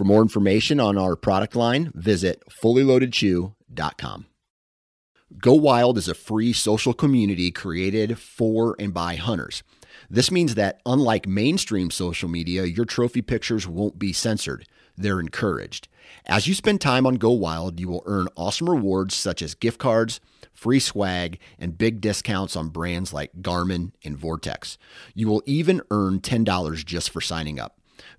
For more information on our product line, visit fullyloadedchew.com. Go Wild is a free social community created for and by hunters. This means that, unlike mainstream social media, your trophy pictures won't be censored. They're encouraged. As you spend time on Go Wild, you will earn awesome rewards such as gift cards, free swag, and big discounts on brands like Garmin and Vortex. You will even earn $10 just for signing up.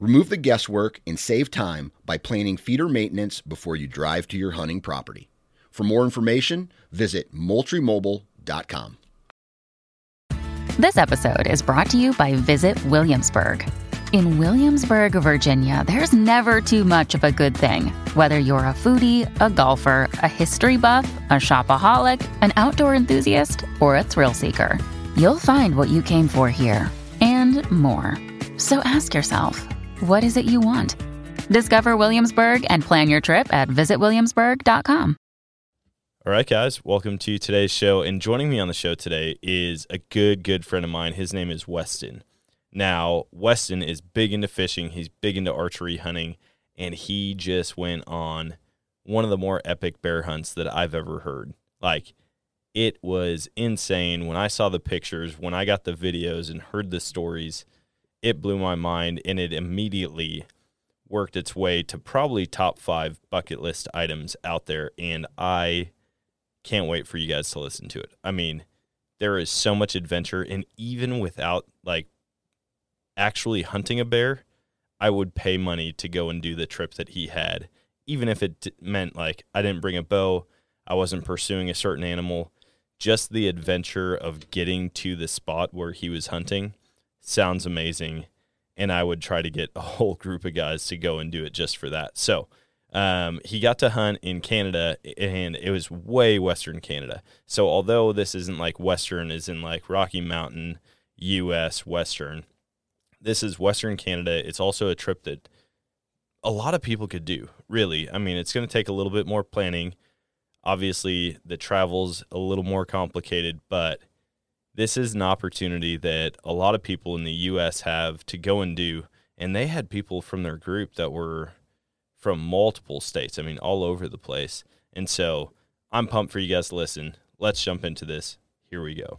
Remove the guesswork and save time by planning feeder maintenance before you drive to your hunting property. For more information, visit moultriemobile.com. This episode is brought to you by Visit Williamsburg. In Williamsburg, Virginia, there's never too much of a good thing. Whether you're a foodie, a golfer, a history buff, a shopaholic, an outdoor enthusiast, or a thrill seeker, you'll find what you came for here and more. So ask yourself, what is it you want? Discover Williamsburg and plan your trip at visitwilliamsburg.com. All right, guys, welcome to today's show. And joining me on the show today is a good, good friend of mine. His name is Weston. Now, Weston is big into fishing, he's big into archery hunting, and he just went on one of the more epic bear hunts that I've ever heard. Like, it was insane. When I saw the pictures, when I got the videos and heard the stories, it blew my mind and it immediately worked its way to probably top five bucket list items out there. And I can't wait for you guys to listen to it. I mean, there is so much adventure, and even without like actually hunting a bear, I would pay money to go and do the trip that he had, even if it meant like I didn't bring a bow, I wasn't pursuing a certain animal. Just the adventure of getting to the spot where he was hunting sounds amazing. And I would try to get a whole group of guys to go and do it just for that. So um, he got to hunt in Canada, and it was way Western Canada. So although this isn't like Western, is in like Rocky Mountain, U.S. Western, this is Western Canada. It's also a trip that a lot of people could do, really. I mean, it's going to take a little bit more planning. Obviously, the travel's a little more complicated, but this is an opportunity that a lot of people in the US have to go and do. And they had people from their group that were from multiple states, I mean, all over the place. And so I'm pumped for you guys to listen. Let's jump into this. Here we go.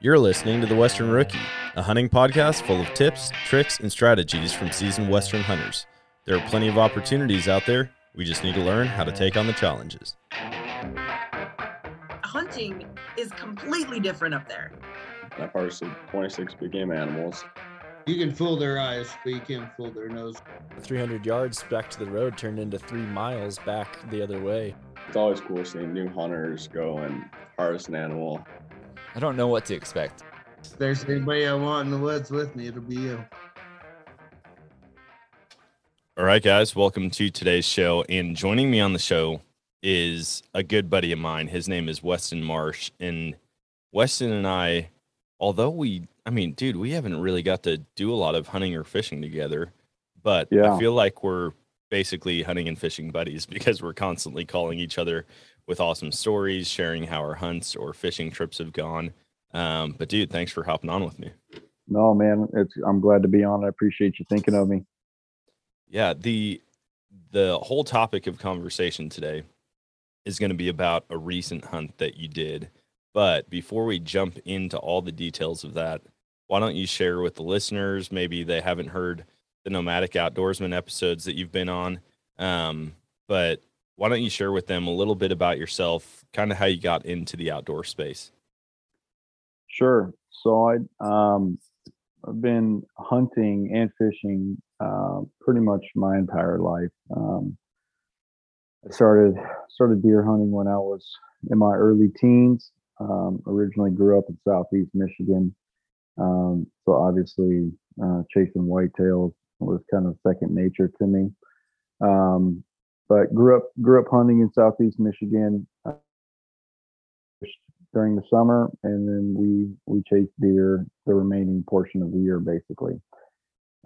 You're listening to The Western Rookie, a hunting podcast full of tips, tricks, and strategies from seasoned Western hunters. There are plenty of opportunities out there. We just need to learn how to take on the challenges. Hunting is completely different up there. I've harvested 26 big game animals. You can fool their eyes, but you can't fool their nose. 300 yards back to the road turned into three miles back the other way. It's always cool seeing new hunters go and harvest an animal. I don't know what to expect. If there's anybody I want in the woods with me, it'll be you. All right, guys, welcome to today's show. And joining me on the show is a good buddy of mine. His name is Weston Marsh. And Weston and I, although we, I mean, dude, we haven't really got to do a lot of hunting or fishing together, but Yeah. I feel like we're basically hunting and fishing buddies because we're constantly calling each other with awesome stories, sharing how our hunts or fishing trips have gone. Um, but dude, thanks for hopping on with me. No, man, it's I'm glad to be on. I appreciate you thinking of me. Yeah, the the whole topic of conversation today is going to be about a recent hunt that you did. But before we jump into all the details of that, why don't you share with the listeners? Maybe they haven't heard the Nomadic Outdoorsman episodes that you've been on. Um, but why don't you share with them a little bit about yourself, kind of how you got into the outdoor space? Sure. So I um, I've been hunting and fishing uh, pretty much my entire life. Um, I started started deer hunting when I was in my early teens. Um, originally grew up in southeast Michigan, um, so obviously uh, chasing whitetails was kind of second nature to me. Um, but grew up grew up hunting in southeast Michigan uh, during the summer, and then we we chased deer the remaining portion of the year, basically,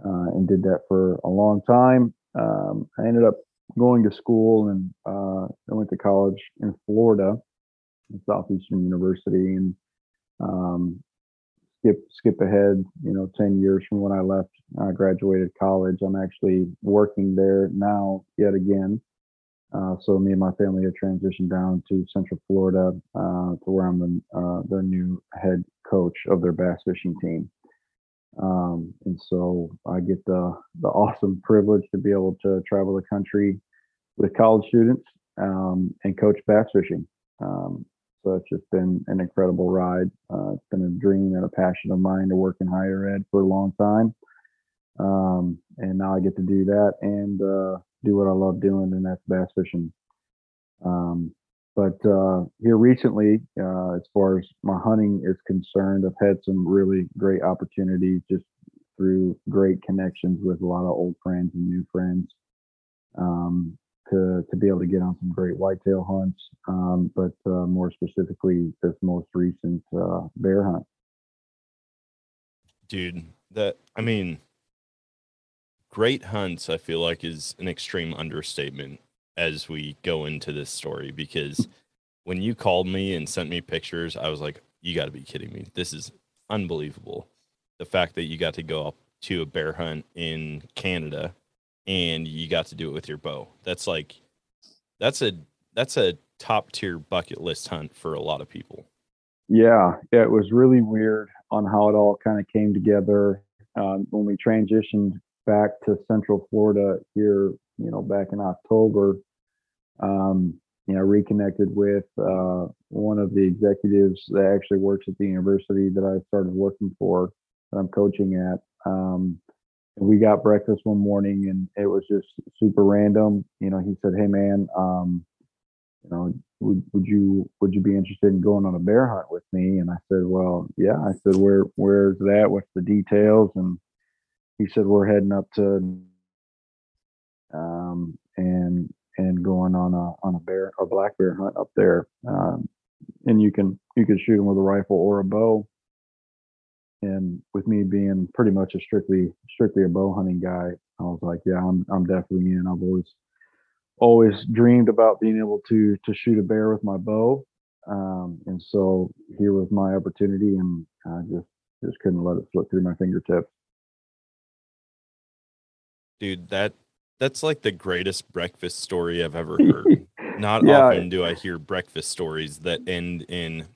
uh, and did that for a long time. Um, I ended up going to school and uh, I went to college in Florida, Southeastern University, and um, skip skip ahead, you know, ten years from when I left, I graduated college. I'm actually working there now yet again. Uh, so me and my family have transitioned down to Central Florida uh, to where I'm the, uh, their new head coach of their bass fishing team. Um, and so I get the the awesome privilege to be able to travel the country with college students um, and coach bass fishing. Um, so it's just been an incredible ride. Uh, it's been a dream and a passion of mine to work in higher ed for a long time. Um, and now I get to do that and uh, do what I love doing, and that's bass fishing. Um, but uh, here recently, uh, as far as my hunting is concerned, I've had some really great opportunities just through great connections with a lot of old friends and new friends um, to to be able to get on some great whitetail hunts. Um, but uh, more specifically, this most recent uh, bear hunt. Dude, that I mean, great hunts. I feel like is an extreme understatement as we go into this story because when you called me and sent me pictures, I was like, you got to be kidding me. This is unbelievable. The fact that you got to go up to a bear hunt in Canada and you got to do it with your bow. That's like that's a that's a top tier bucket list hunt for a lot of people. Yeah, it was really weird on how it all kind of came together um, when we transitioned back to Central Florida here, you know, back in October, um, you know, reconnected with uh, one of the executives that actually works at the university that I started working for, that I'm coaching at. Um, we got breakfast one morning, and it was just super random. You know, he said, "Hey, man, um, you know, would, would you would you be interested in going on a bear hunt with me?" And I said, "Well, yeah." I said, "Where where's that? What's the details?" And he said we're heading up to um, and and going on a on a bear a black bear hunt up there. Um, and you can you can shoot them with a rifle or a bow. And with me being pretty much a strictly strictly a bow hunting guy i was like yeah i'm i'm definitely in. I've always always dreamed about being able to to shoot a bear with my bow. Um, and so here was my opportunity and i just just couldn't let it slip through my fingertips. Dude that that's like the greatest breakfast story i've ever heard. Not yeah. often do i hear breakfast stories that end in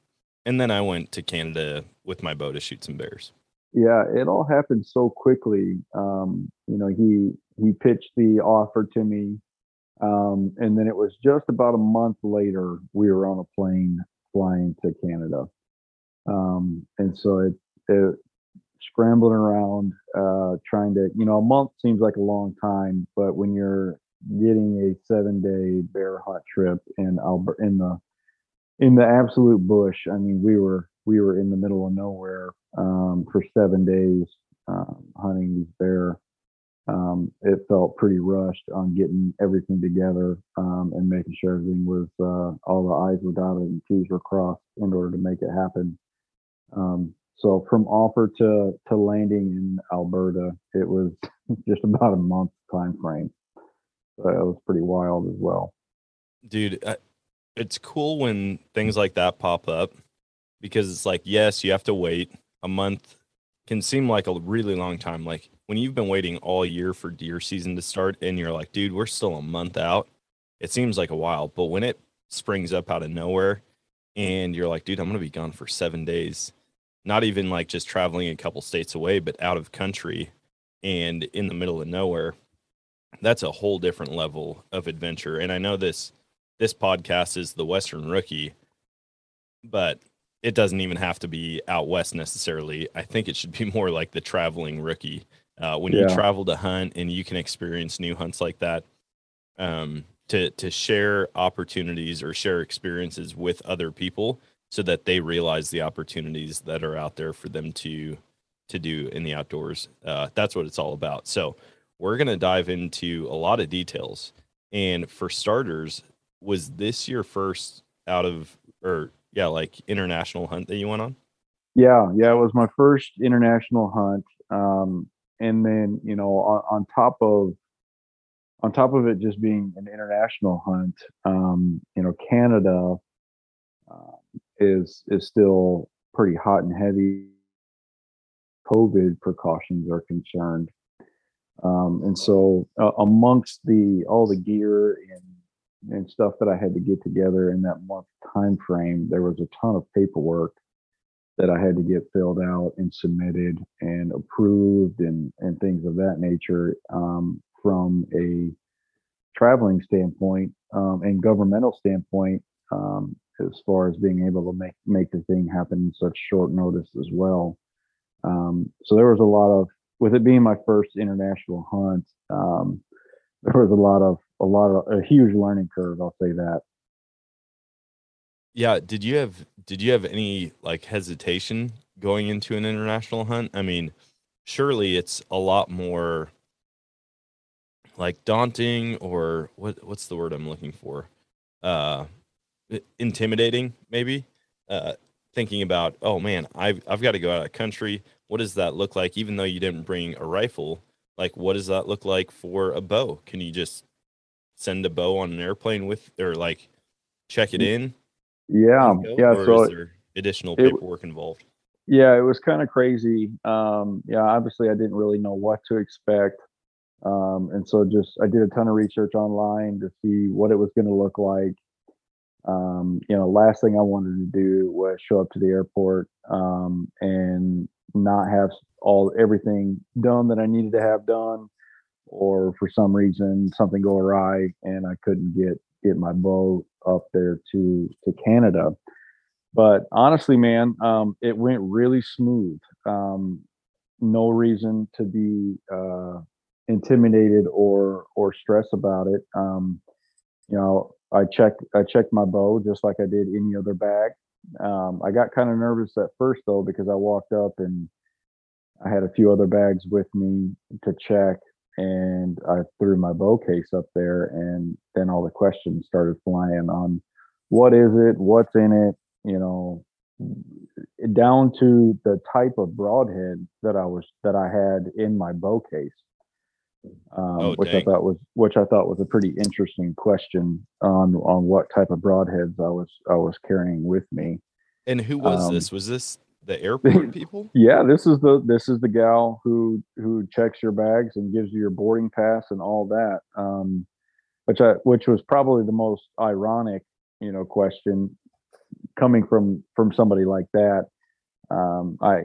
and then i went to canada with my bow to shoot some bears. Yeah it all happened so quickly. Um, you know he he pitched the offer to me um, and then it was just about a month later we were on a plane flying to canada. Um, and so it, it scrambling around, uh, trying to, you know, a month seems like a long time, but when you're getting a seven day bear hunt trip in Albert in the in the absolute bush, I mean, we were we were in the middle of nowhere um, for seven days um, hunting these bear. Um, it felt pretty rushed on getting everything together um, and making sure everything was uh, all the I's were dotted and T's were crossed in order to make it happen. So from offer to to landing in Alberta, it was just about a month time frame. So it was pretty wild as well. Dude, uh, it's cool when things like that pop up because it's like, yes, you have to wait a month can seem like a really long time. Like when you've been waiting all year for deer season to start and you're like, dude, we're still a month out. It seems like a while, but when it springs up out of nowhere and you're like, dude, I'm going to be gone for seven days, not even like just traveling a couple states away, but out of country and in the middle of nowhere, that's a whole different level of adventure. And I know this this podcast is the Western Rookie, but it doesn't even have to be out west necessarily. I think it should be more like the traveling rookie. Uh, when yeah. you travel to hunt and you can experience new hunts like that, um, to to share opportunities or share experiences with other people, so that they realize the opportunities that are out there for them to to do in the outdoors. Uh, that's what it's all about. So we're gonna dive into a lot of details. And for starters, was this your first out of or yeah, like international hunt that you went on? Yeah, yeah, it was my first international hunt. Um, and then you know, on, on top of on top of it just being an international hunt, um, you know, Canada is is still pretty hot and heavy. COVID precautions are concerned, um, and so uh, amongst the all the gear and and stuff that I had to get together in that month time frame, there was a ton of paperwork that I had to get filled out and submitted and approved and and things of that nature um, from a traveling standpoint um, and governmental standpoint um, as far as being able to make make the thing happen in such short notice as well. Um, so there was a lot of with it being my first international hunt. Um, there was a lot of a lot of a huge learning curve. I'll say that. Yeah. Did you have Did you have any like hesitation going into an international hunt? I mean, surely it's a lot more like daunting or what what's the word I'm looking for? Uh intimidating maybe. Uh thinking about, oh man, I've I've got to go out of country. What does that look like? Even though you didn't bring a rifle, like what does that look like for a bow? Can you just send a bow on an airplane with or like check it in? Yeah, yeah. so is there additional paperwork it, involved? Yeah, it was kind of crazy. Um, yeah, obviously I didn't really know what to expect. Um, and so just I did a ton of research online to see what it was going to look like. Um, you know, last thing I wanted to do was show up to the airport um, and not have all everything done that I needed to have done, or for some reason something go awry and I couldn't get get my boat up there to to Canada. But honestly, man, um, it went really smooth. Um, no reason to be uh, intimidated or or stress about it. Um, you know, I checked I checked my bow just like I did any other bag. Um, I got kind of nervous at first though because I walked up and I had a few other bags with me to check, and I threw my bow case up there, and then all the questions started flying on what is it, what's in it, you know, down to the type of broadhead that I was that I had in my bow case um, oh, which dang. I thought was which I thought was a pretty interesting question on on what type of broadheads I was I was carrying with me. And who was um, this? Was this the airport people? Yeah, this is the this is the gal who who checks your bags and gives you your boarding pass and all that. Um, which I which was probably the most ironic, you know, question coming from from somebody like that. Um, I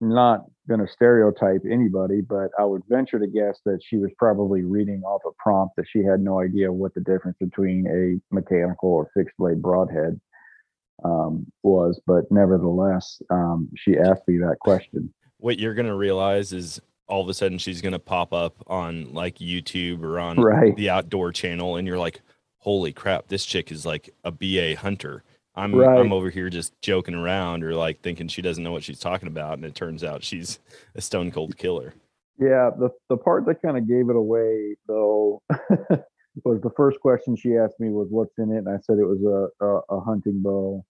not going to stereotype anybody, but I would venture to guess that she was probably reading off a prompt that she had no idea what the difference between a mechanical or fixed blade broadhead um, was. But nevertheless, um, she asked me that question. What you're going to realize is all of a sudden she's going to pop up on like YouTube or on right. the outdoor channel, and you're like, holy crap, this chick is like a BA hunter I'm right. I'm over here just joking around or like thinking she doesn't know what she's talking about, and it turns out she's a stone cold killer. Yeah, the the part that kind of gave it away though was the first question she asked me was what's in it, and I said it was a a, a hunting bow,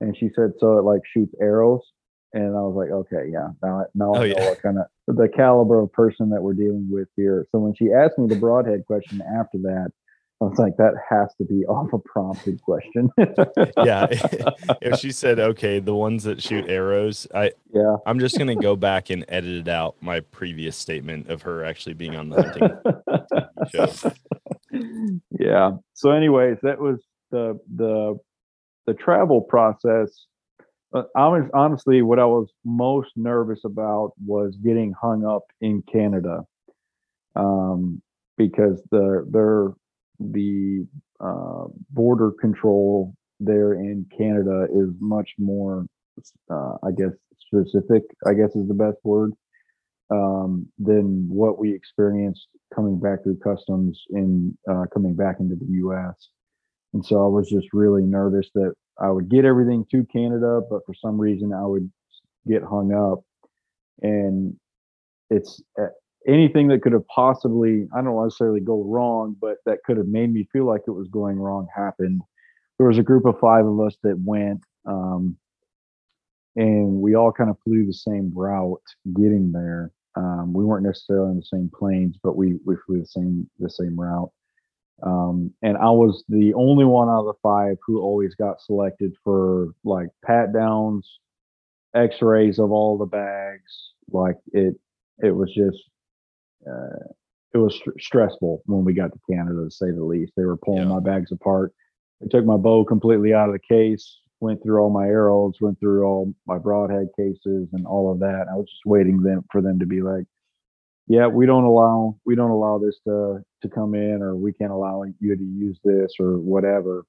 and she said so it like shoots arrows, and I was like, okay, yeah, now now oh, I know yeah. what kind of the caliber of person that we're dealing with here. So when she asked me the broadhead question after that, I was like, that has to be off a prompted question. yeah. if she said, okay, the ones that shoot arrows, I yeah, I'm just gonna go back and edit out my previous statement of her actually being on the hunting show. yeah. So, anyways, that was the the the travel process. Uh, I was honestly what I was most nervous about was getting hung up in Canada, um, because the their the uh, border control there in Canada is much more, uh, I guess, specific. I guess is the best word um, than what we experienced coming back through customs in uh, coming back into the U.S. And so I was just really nervous that I would get everything to Canada, but for some reason I would get hung up. And it's uh, anything that could have possibly, I don't necessarily go wrong, but that could have made me feel like it was going wrong happened. There was a group of five of us that went, um, and we all kind of flew the same route getting there. Um, we weren't necessarily on the same planes, but we we flew the same the same route. Um, and I was the only one out of the five who always got selected for like pat downs, X-rays of all the bags. Like it, it was just uh, it was st- stressful when we got to Canada, to say the least. They were pulling yeah. my bags apart. They took my bow completely out of the case, went through all my arrows, went through all my broadhead cases and all of that. I was just waiting them for them to be like, "Yeah, we don't allow we don't allow this to to come in, or we can't allow you to use this, or whatever."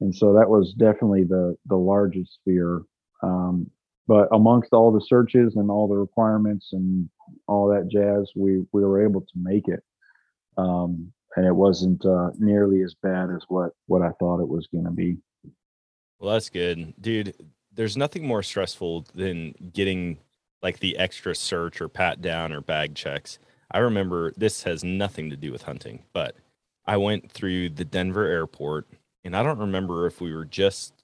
And so that was definitely the the largest fear. Um, but amongst all the searches and all the requirements and all that jazz, we we were able to make it, um, and it wasn't uh, nearly as bad as what what I thought it was going to be. Well, that's good, dude. There's nothing more stressful than getting like the extra search or pat down or bag checks. I remember this has nothing to do with hunting, but I went through the Denver airport and I don't remember if we were just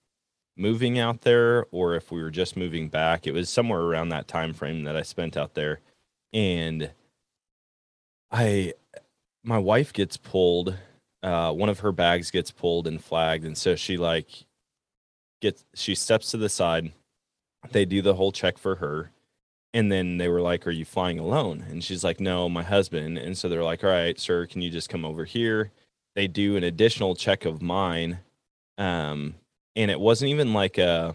moving out there or if we were just moving back. It was somewhere around that time frame that I spent out there. And I my wife gets pulled, uh, one of her bags gets pulled and flagged, and so she like gets she steps to the side. They do the whole check for her. And then they were like, Are you flying alone? And she's like, No, my husband. And so they're like, All right, sir, can you just come over here? They do an additional check of mine. Um, and it wasn't even like a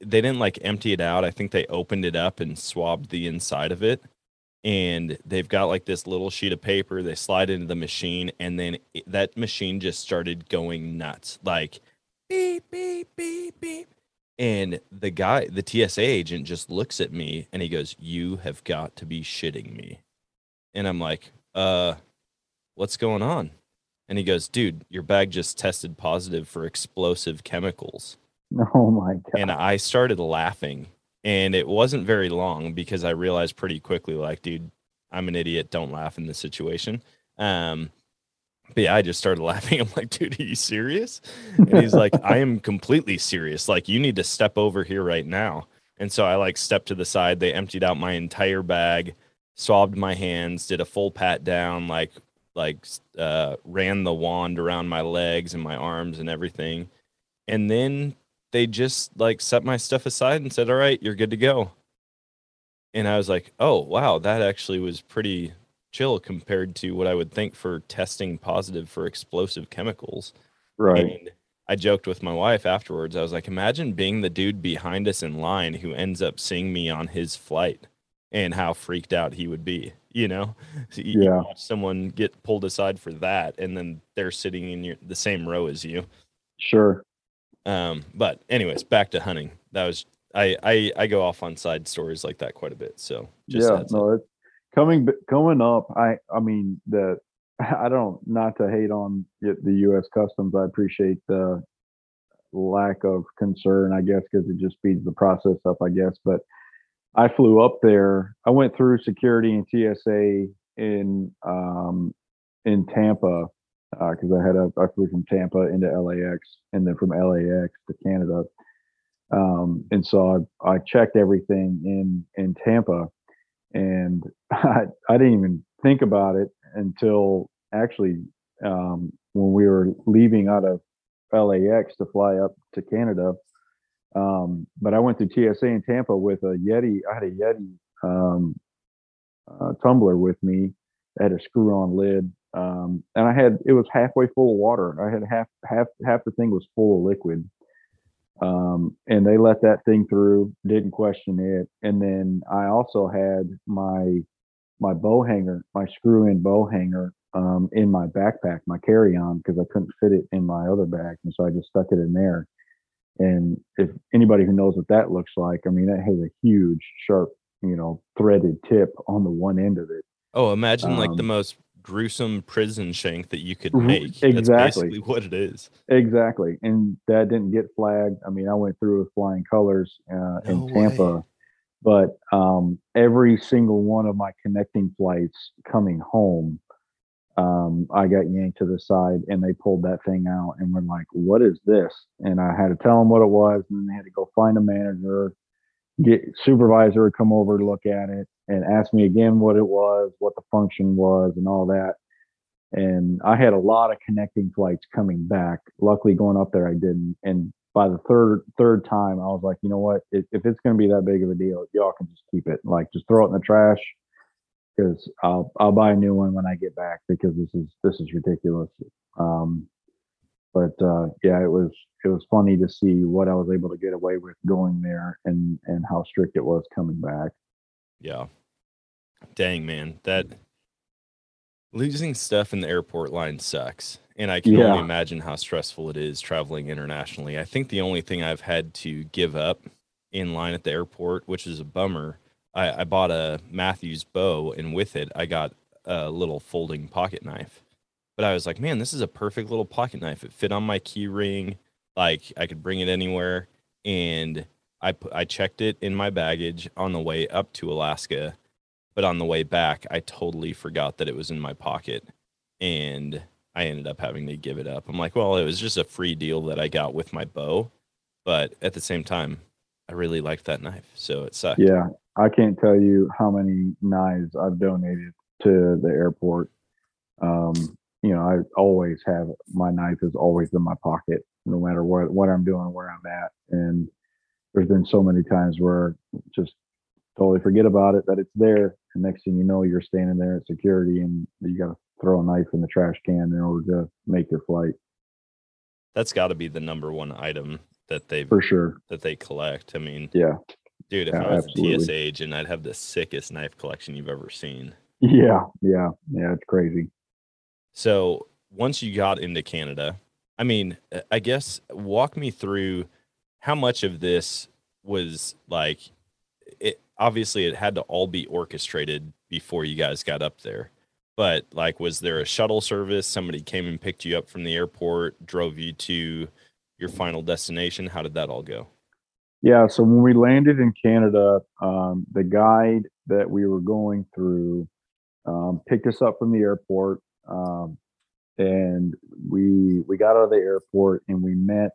they didn't like empty it out. I think they opened it up and swabbed the inside of it. And they've got like this little sheet of paper. They slide into the machine, and then it, that machine just started going nuts, like beep beep beep beep. And the guy, the TSA agent, just looks at me and he goes, "You have got to be shitting me." And I'm like, "Uh, what's going on?" And he goes, dude, your bag just tested positive for explosive chemicals. Oh my God. And I started laughing. And it wasn't very long because I realized pretty quickly, like, dude, I'm an idiot. Don't laugh in this situation. Um, but yeah, I just started laughing. I'm like, dude, are you serious? And he's like, I am completely serious. Like, you need to step over here right now. And so I like stepped to the side. They emptied out my entire bag, swabbed my hands, did a full pat down, like like uh, ran the wand around my legs and my arms and everything. And then they just like set my stuff aside and said, "All right, you're good to go." And I was like, "Oh, wow, that actually was pretty chill compared to what I would think for testing positive for explosive chemicals." Right. And I joked with my wife afterwards. I was like, "Imagine being the dude behind us in line who ends up seeing me on his flight and how freaked out he would be." you know so you, yeah. Watch someone get pulled aside for that and then they're sitting in your the same row as you sure um but anyways back to hunting that was i i i go off on side stories like that quite a bit so yeah no it's coming coming up i i mean the i don't not to hate on the us customs i appreciate the lack of concern i guess because it just speeds the process up i guess but I flew up there. I went through security and TSA in um, in Tampa because uh, I had a I flew from Tampa into LAX and then from LAX to Canada. Um, and so I, I checked everything in in Tampa, and I I didn't even think about it until actually um, when we were leaving out of LAX to fly up to Canada. Um, but I went to TSA in Tampa with a Yeti. I had a Yeti um, uh, tumbler with me. I had a screw-on lid, um, and I had it was halfway full of water. I had half half half the thing was full of liquid. Um, and they let that thing through, didn't question it. And then I also had my my bow hanger, my screw-in bow hanger um, in my backpack, my carry-on, because I couldn't fit it in my other bag, and so I just stuck it in there. And if anybody who knows what that looks like, I mean, that has a huge, sharp, you know, threaded tip on the one end of it. Oh, imagine like the Um, most gruesome prison shank that you could make. exactly. That's basically what it is. Exactly, and that didn't get flagged. I mean, I went through with flying colors uh, in No Tampa, way. but um, every single one of my connecting flights coming home, um, I got yanked to the side, and they pulled that thing out, and were like, "What is this?" And I had to tell them what it was, and then they had to go find a manager, get supervisor come over to look at it, and asked me again what it was, what the function was, and all that and I had a lot of connecting flights coming back. Luckily, going up there, I didn't. And by the third third time, I was like, you know what? If, if it's going to be that big of a deal, y'all can just keep it. Like, just throw it in the trash because I'll I'll buy a new one when I get back because this is this is ridiculous. Um, but uh, yeah, it was it was funny to see what I was able to get away with going there and and how strict it was coming back. Yeah. Dang, man. That losing stuff in the airport line sucks. And I can Yeah. only imagine how stressful it is traveling internationally. I think the only thing I've had to give up in line at the airport, which is a bummer, I, I bought a Mathews bow, and with it, I got a little folding pocket knife. But I was like, man, this is a perfect little pocket knife. It fit on my key ring. Like I could bring it anywhere. And I I checked it in my baggage on the way up to Alaska but on the way back i totally forgot that it was in my pocket and i ended up having to give it up i'm like well it was just a free deal that i got with my bow but at the same time i really liked that knife so it sucked Yeah, I can't tell you how many knives I've donated to the airport. Um, you know, I always have my knife is always in my pocket, no matter what what I'm doing, where I'm at. And there's been so many times where just totally forget about it that it's there. And next thing you know, you're standing there at security and you got to throw a knife in the trash can in order to make your flight that's got to be the number one item that they for sure. that they collect i mean Yeah, dude if Yeah, i was absolutely. a tsa agent i'd have the sickest knife collection you've ever seen yeah, yeah, yeah. It's crazy. So once you got into Canada, I mean, I guess walk me through how much of this was like it obviously it had to all be orchestrated before you guys got up there. But like was there a shuttle service? Somebody came and picked you up from the airport, drove you to your final destination? How did that all go? Yeah, so when we landed in Canada, um, the guide that we were going through um, picked us up from the airport, um, and we we got out of the airport and we met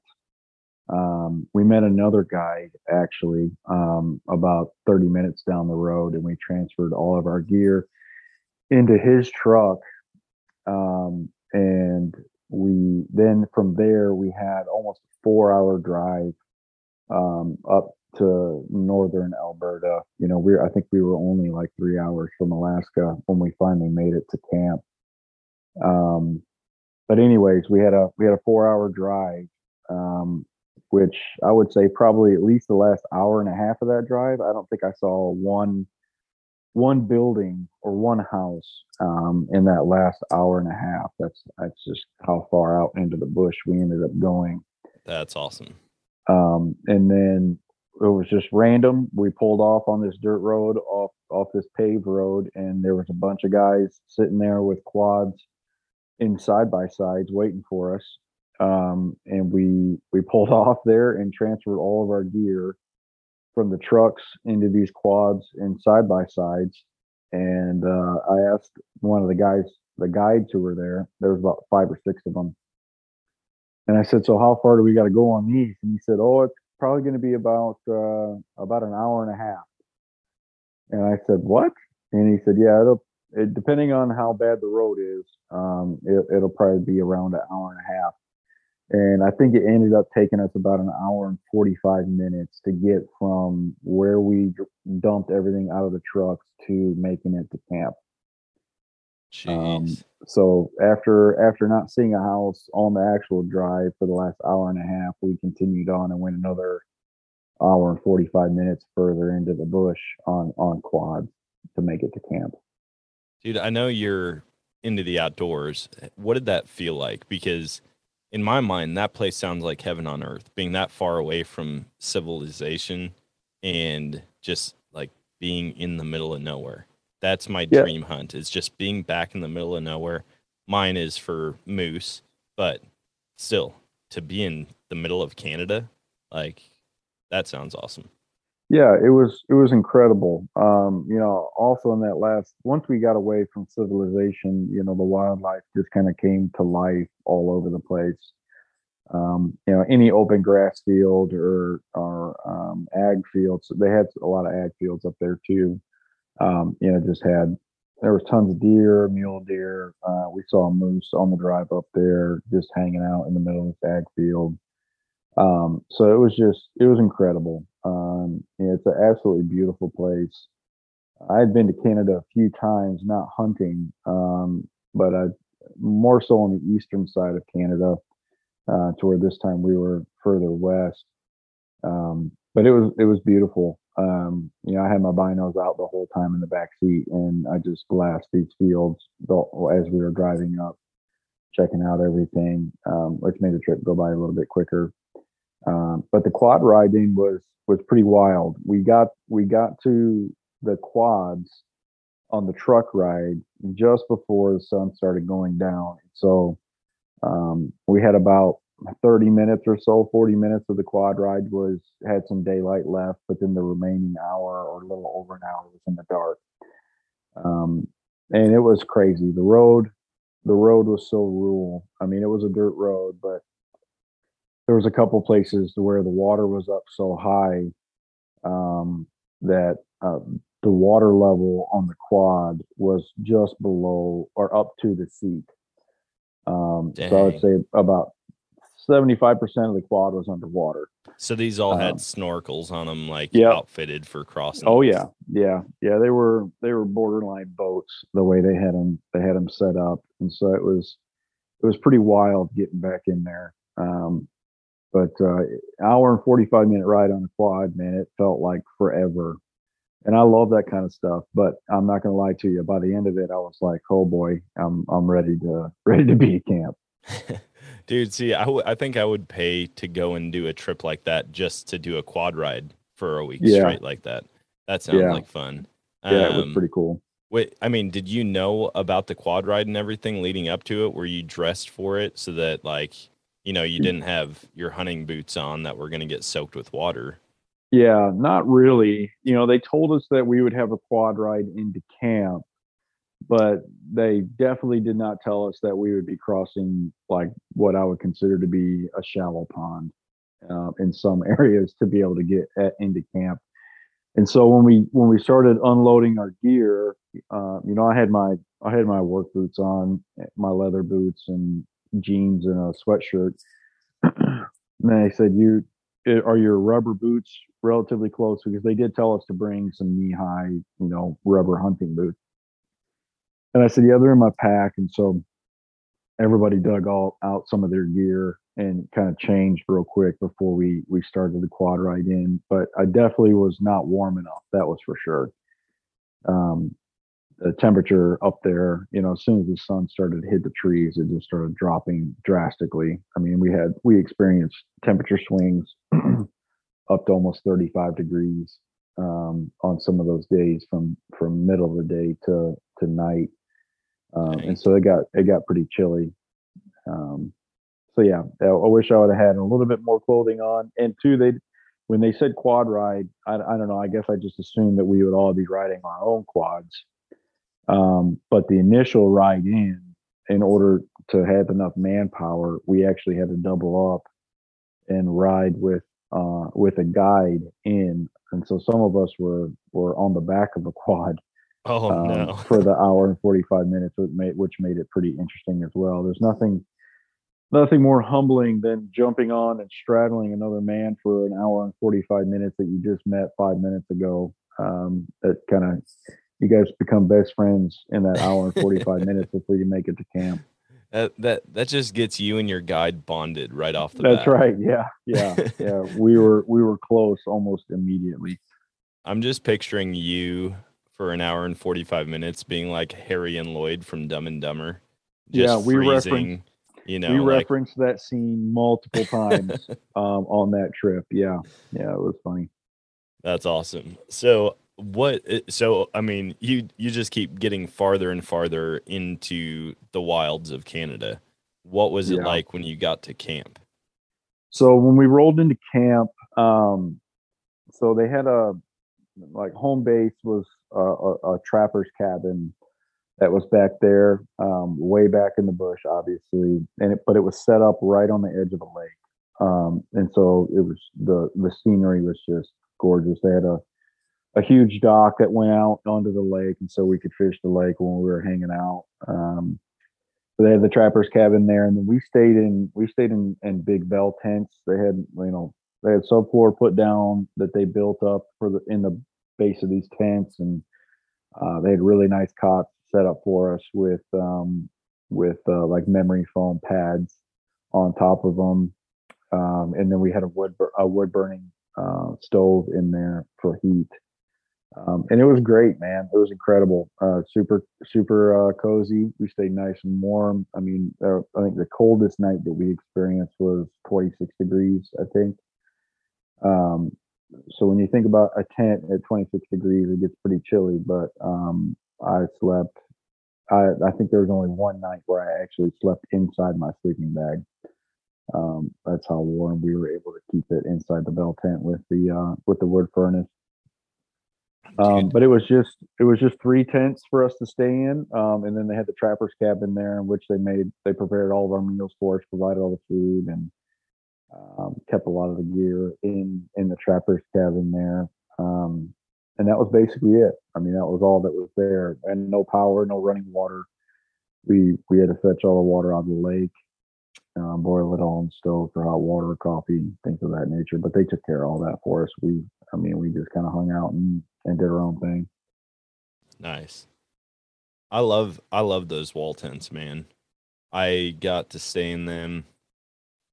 um, we met another guide actually um, about 30 minutes down the road, and we transferred all of our gear into his truck, um, and we then from there we had almost a four hour drive um, up to northern Alberta. You know, we I think we were only like three hours from Alaska when we finally made it to camp. Um, but anyways, we had a we had a four hour drive, um, which I would say probably at least the last hour and a half of that drive. I don't think I saw one one building or one house um, in that last hour and a half. That's that's just how far out into the bush we ended up going. That's awesome. Um, and then it was just random. We pulled off on this dirt road off off this paved road, and there was a bunch of guys sitting there with quads in side by sides waiting for us. Um, and we we pulled off there and transferred all of our gear from the trucks into these quads and side by sides. And uh, I asked one of the guys, the guides who were there. There was about five or six of them. And I said, "So how far do we got to go on these?" And he said, "Oh, it's probably going to be about uh, about an hour and a half." And I said, "What?" And he said, "Yeah, it'll it, depending on how bad the road is, um, it, it'll probably be around an hour and a half. And I think it ended up taking us about an hour and 45 minutes to get from where we dumped everything out of the trucks to making it to camp. Um, so after after not seeing a house on the actual drive for the last hour and a half, we continued on and went another hour and 45 minutes further into the bush on on quad to make it to camp. Dude, I know you're into the outdoors. What did that feel like? Because in my mind, that place sounds like heaven on earth, being that far away from civilization and just like being in the middle of nowhere. That's my yeah. dream hunt is just being back in the middle of nowhere. Mine is for moose, but still to be in the middle of Canada, like that sounds awesome. Yeah, it was it was incredible. Um, you know, also in that last once we got away from civilization, you know, the wildlife just kind of came to life all over the place. Um, you know, any open grass field or or um, ag fields, they had a lot of ag fields up there too. Um, you know, just had there was tons of deer, mule deer. Uh, we saw a moose on the drive up there, just hanging out in the middle of this ag field. Um, so it was just it was incredible. Um, it's an absolutely beautiful place. I had been to Canada a few times, not hunting, um, but I more so on the eastern side of Canada, uh, to where this time we were further west. Um, but it was it was beautiful. Um, you know, I had my binos out the whole time in the back seat, and I just glassed these fields as we were driving up, checking out everything, um, which made the trip go by a little bit quicker. Um, but the quad riding was was pretty wild. We got we got to the quads on the truck ride just before the sun started going down. So um, we had about 30 minutes or so, 40 minutes of the quad ride was had some daylight left, but then the remaining hour or a little over an hour was in the dark. Um, and it was crazy. The road, the road was so rural. I mean, it was a dirt road, but there was a couple places where the water was up so high um, that uh, the water level on the quad was just below or up to the seat. Um, so I would say about 75% of the quad was underwater. So these all had um, snorkels on them, like yep. outfitted for crossing. Oh yeah, yeah, yeah. They were they were borderline boats the way they had them they had them set up, and so it was it was pretty wild getting back in there. Um, but uh, hour and 45 minute ride on the quad, man, it felt like forever. And I love that kind of stuff, but I'm not going to lie to you. By the end of it, I was like, "Oh boy, I'm I'm ready to ready to be at camp." Dude, see, I, w- I think I would pay to go and do a trip like that just to do a quad ride for a week yeah. straight like that. That sounds yeah. like fun. Yeah, um, it was um, pretty cool. Wait, I mean, did you know about the quad ride and everything leading up to it? Were you dressed for it so that like you know, you didn't have your hunting boots on that were going to get soaked with water. Yeah, not really. You know, they told us that we would have a quad ride into camp, but they definitely did not tell us that we would be crossing like what I would consider to be a shallow pond uh, in some areas to be able to get at, into camp. And so when we when we started unloading our gear, uh, you know, I had my I had my work boots on, my leather boots, and jeans and a sweatshirt. and I said, "You eh, are your rubber boots relatively close?" Because they did tell us to bring some knee-high, you know, rubber hunting boots. And I said, "Yeah, they're in my pack." And so everybody dug all out some of their gear and kind of changed real quick before we we started the quad ride in. But I definitely was not warm enough. That was for sure. Um, the temperature up there, you know, as soon as the sun started to hit the trees, it just started dropping drastically. I mean, we had we experienced temperature swings up to almost 35 degrees um, on some of those days from from middle of the day to to night, um, and so it got it got pretty chilly. Um, so yeah, I, I wish I would have had a little bit more clothing on. And two, they when they said quad ride, I, I don't know. I guess I just assumed that we would all be riding our own quads um, but the initial ride in, in order to have enough manpower, we actually had to double up and ride with uh, with a guide in. And so some of us were were on the back of a quad, Oh um, no. for the hour and 45 minutes which made, which made it pretty interesting as well there's nothing nothing more humbling than jumping on and straddling another man for an hour and 45 minutes that you just met five minutes ago um, that kind of you guys become best friends in that hour and 45 minutes before you make it to camp. That that that just gets you and your guide bonded right off the that's bat. right. Yeah. Yeah. Yeah. We were we were close almost immediately. I'm just picturing you for an hour and 45 minutes being like Harry and Lloyd from Dumb and Dumber. Just Yeah, we freezing, you know, we like referenced that scene multiple times um, on that trip. Yeah. Yeah it was funny. That's awesome. So what uh, so I mean, you you just keep getting farther and farther into the wilds of Canada. What was it Yeah. like when you got to camp? So when we rolled into camp, um, so they had a like home base was a, a, a trapper's cabin that was back there, um, way back in the bush, obviously, and it, but it was set up right on the edge of a lake, um, and so it was the the scenery was just gorgeous. They had a a huge dock that went out onto the lake, and so we could fish the lake when we were hanging out. Um, so they had the trapper's cabin there, and then we stayed in we stayed in, in big bell tents. They had you know they had subfloor put down that they built up for the in the base of these tents, and uh, they had really nice cots set up for us with um, with uh, like memory foam pads on top of them, um, and then we had a wood a wood burning uh, stove in there for heat. Um, and it was great, man. It was incredible. Uh, super, super uh, cozy. We stayed nice and warm. I mean, uh, I think the coldest night that we experienced was 26 degrees, I think. Um, so when you think about a tent at 26 degrees, it gets pretty chilly. But um, I slept. I, I think there was only one night where I actually slept inside my sleeping bag. Um, that's how warm we were able to keep it inside the bell tent with the uh, with the wood furnace. Um, but it was just it was just three tents for us to stay in, um, and then they had the trapper's cabin there, in which they made they prepared all of our meals for us, provided all the food, and um, kept a lot of the gear in in the trapper's cabin there. Um, and that was basically it. I mean, that was all that was there, and no power, no running water. We we had to fetch all the water out of the lake, um, boil it the stove for hot water, coffee, things of that nature. But they took care of all that for us. We, I mean, we just kind of hung out and and did our own thing. Nice. I love I love those wall tents, man. I got to stay in them.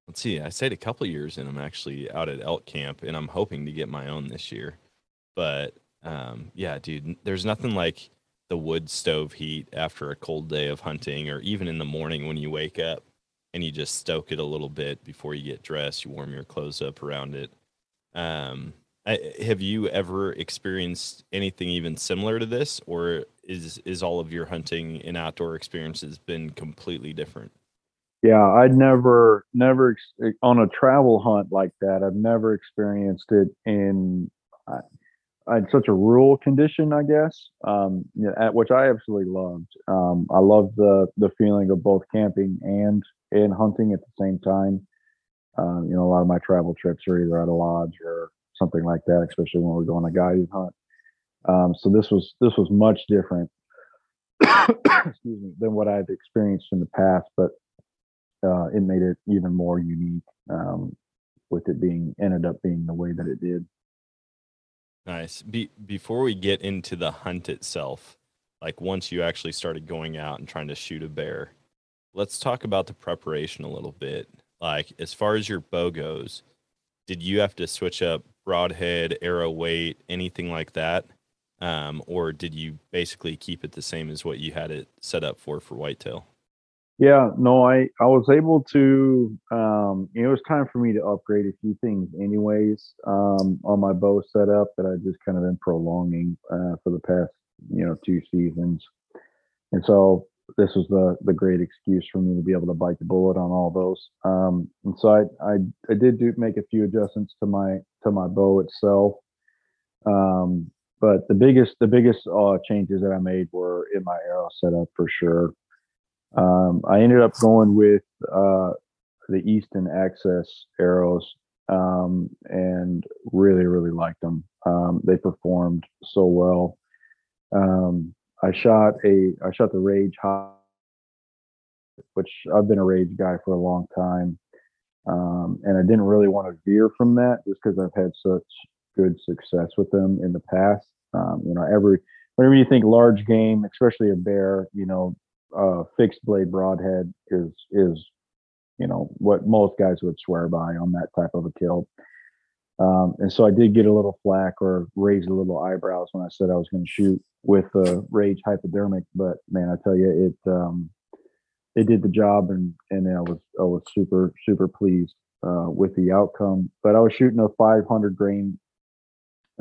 Let's see, I stayed a couple years in them actually out at elk camp, and I'm hoping to get my own this year. But um, yeah, dude, there's nothing like the wood stove heat after a cold day of hunting, or even in the morning when you wake up and you just stoke it a little bit before you get dressed. You warm your clothes up around it. Um, I, have you ever experienced anything even similar to this, or is is all of your hunting and outdoor experiences been completely different? Yeah, I'd never, never on a travel hunt like that. I've never experienced it in, I, such a rural condition, I guess, um, at- which I absolutely loved. Um, I love the the feeling of both camping and and hunting at the same time. Um, you know, a lot of my travel trips are either at a lodge or something like that, especially when we're going a guided hunt. Um, so this was this was much different, excuse me, than what I've experienced in the past, but uh, it made it even more unique um, with it being ended up being the way that it did. Nice. Be, before we get into the hunt itself, like once you actually started going out and trying to shoot a bear, let's talk about the preparation a little bit. Like as far as your bow goes, did you have to switch up broadhead, arrow weight, anything like that? Um, or did you basically keep it the same as what you had it set up for for whitetail? Yeah, no, I I was able to. Um, it was time for me to upgrade a few things, anyways, um, on my bow setup that I just kind of been prolonging uh, for the past you know two seasons, and so this was the the great excuse for me to be able to bite the bullet on all those. Um, and so I I, I did do make a few adjustments to my to my bow itself. Um, but the biggest the biggest uh, changes that I made were in my arrow setup for sure. Um, I ended up going with uh, the Easton Axis arrows um, and really, really liked them. Um, they performed so well. Um, I shot a I shot the Rage Hot, which I've been a Rage guy for a long time, um, and I didn't really want to veer from that just because I've had such good success with them in the past. Um, you know, every whenever you think large game, especially a bear, you know, uh, fixed blade broadhead is is you know what most guys would swear by on that type of a kill. Um, and so I did get a little flack or raise a little eyebrows when I said I was going to shoot with a Rage hypodermic. But man, I tell you, it um, it did the job, and and I was I was super super pleased uh, with the outcome. But I was shooting a 500 grain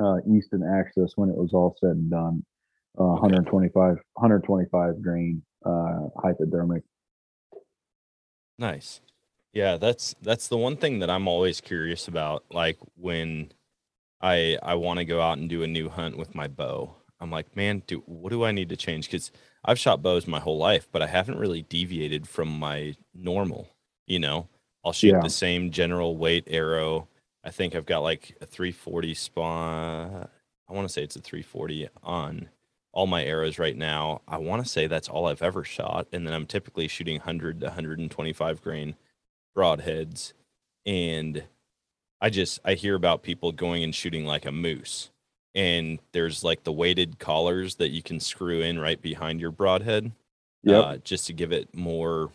uh, Easton Axis when it was all said and done. Uh, 125 125 grain uh, hypodermic. Nice. Yeah, that's that's the one thing that I'm always curious about. Like when I I want to go out and do a new hunt with my bow. I'm like, man, do what do I need to change? Because I've shot bows my whole life, but I haven't really deviated from my normal. You know, I'll shoot Yeah. the same general weight arrow. I think I've got like a 340 spine. I want to say it's a 340 on all my arrows right now. I want to say that's all I've ever shot, and then I'm typically shooting 100 to 125 grain broadheads, and I just I hear about people going and shooting like a moose, and there's like the weighted collars that you can screw in right behind your broadhead, Yep. uh, just to give it more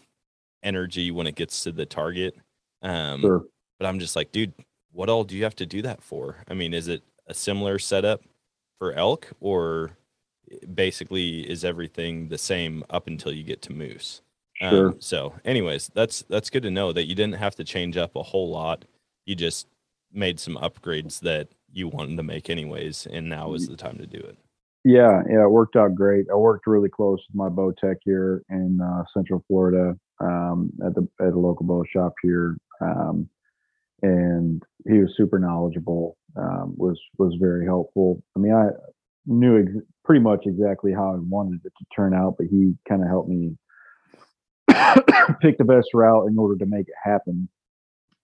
energy when it gets to the target. Um, Sure. but I'm just like, dude, what all do you have to do that for? I mean, is it a similar setup for elk, or basically is everything the same up until you get to moose? Sure. Um, so, anyways, that's that's good to know that you didn't have to change up a whole lot. You just made some upgrades that you wanted to make anyways, and now is the time to do it. Yeah, yeah, it worked out great. I worked really close with my bow tech here in uh, Central Florida um, at the at a local bow shop here, um, and he was super knowledgeable. Um, was was very helpful. I mean, I knew ex- pretty much exactly how I wanted it to turn out, but he kind of helped me pick the best route in order to make it happen.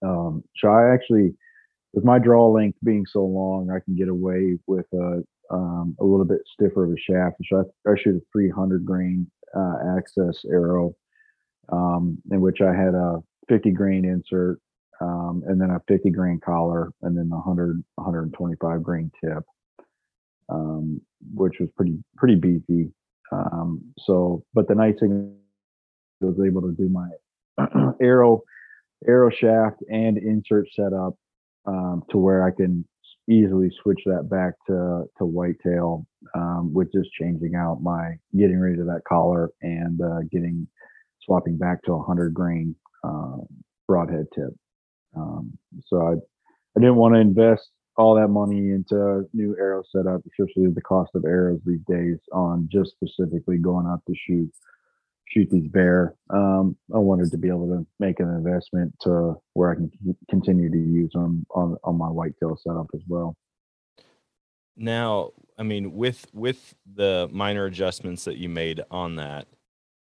Um, so I actually, with my draw length being so long, I can get away with a um, a little bit stiffer of a shaft. So I, I shoot a 300 grain uh, Axis arrow, um, in which I had a 50 grain insert, um, and then a 50 grain collar, and then a 100 125 grain tip, um, which was pretty pretty beefy. Um, so, but the nice thing was able to do my arrow arrow shaft and insert setup um, to where I can easily switch that back to to whitetail um, with just changing out my getting rid of that collar and uh, getting swapping back to a hundred grain uh, broadhead tip. Um, so I I didn't want to invest all that money into new arrow setup, especially the cost of arrows these days on just specifically going out to shoot shoot these bear. Um, I wanted to be able to make an investment to where I can continue to use them on on my whitetail setup as well. Now, I mean, with with the minor adjustments that you made on that,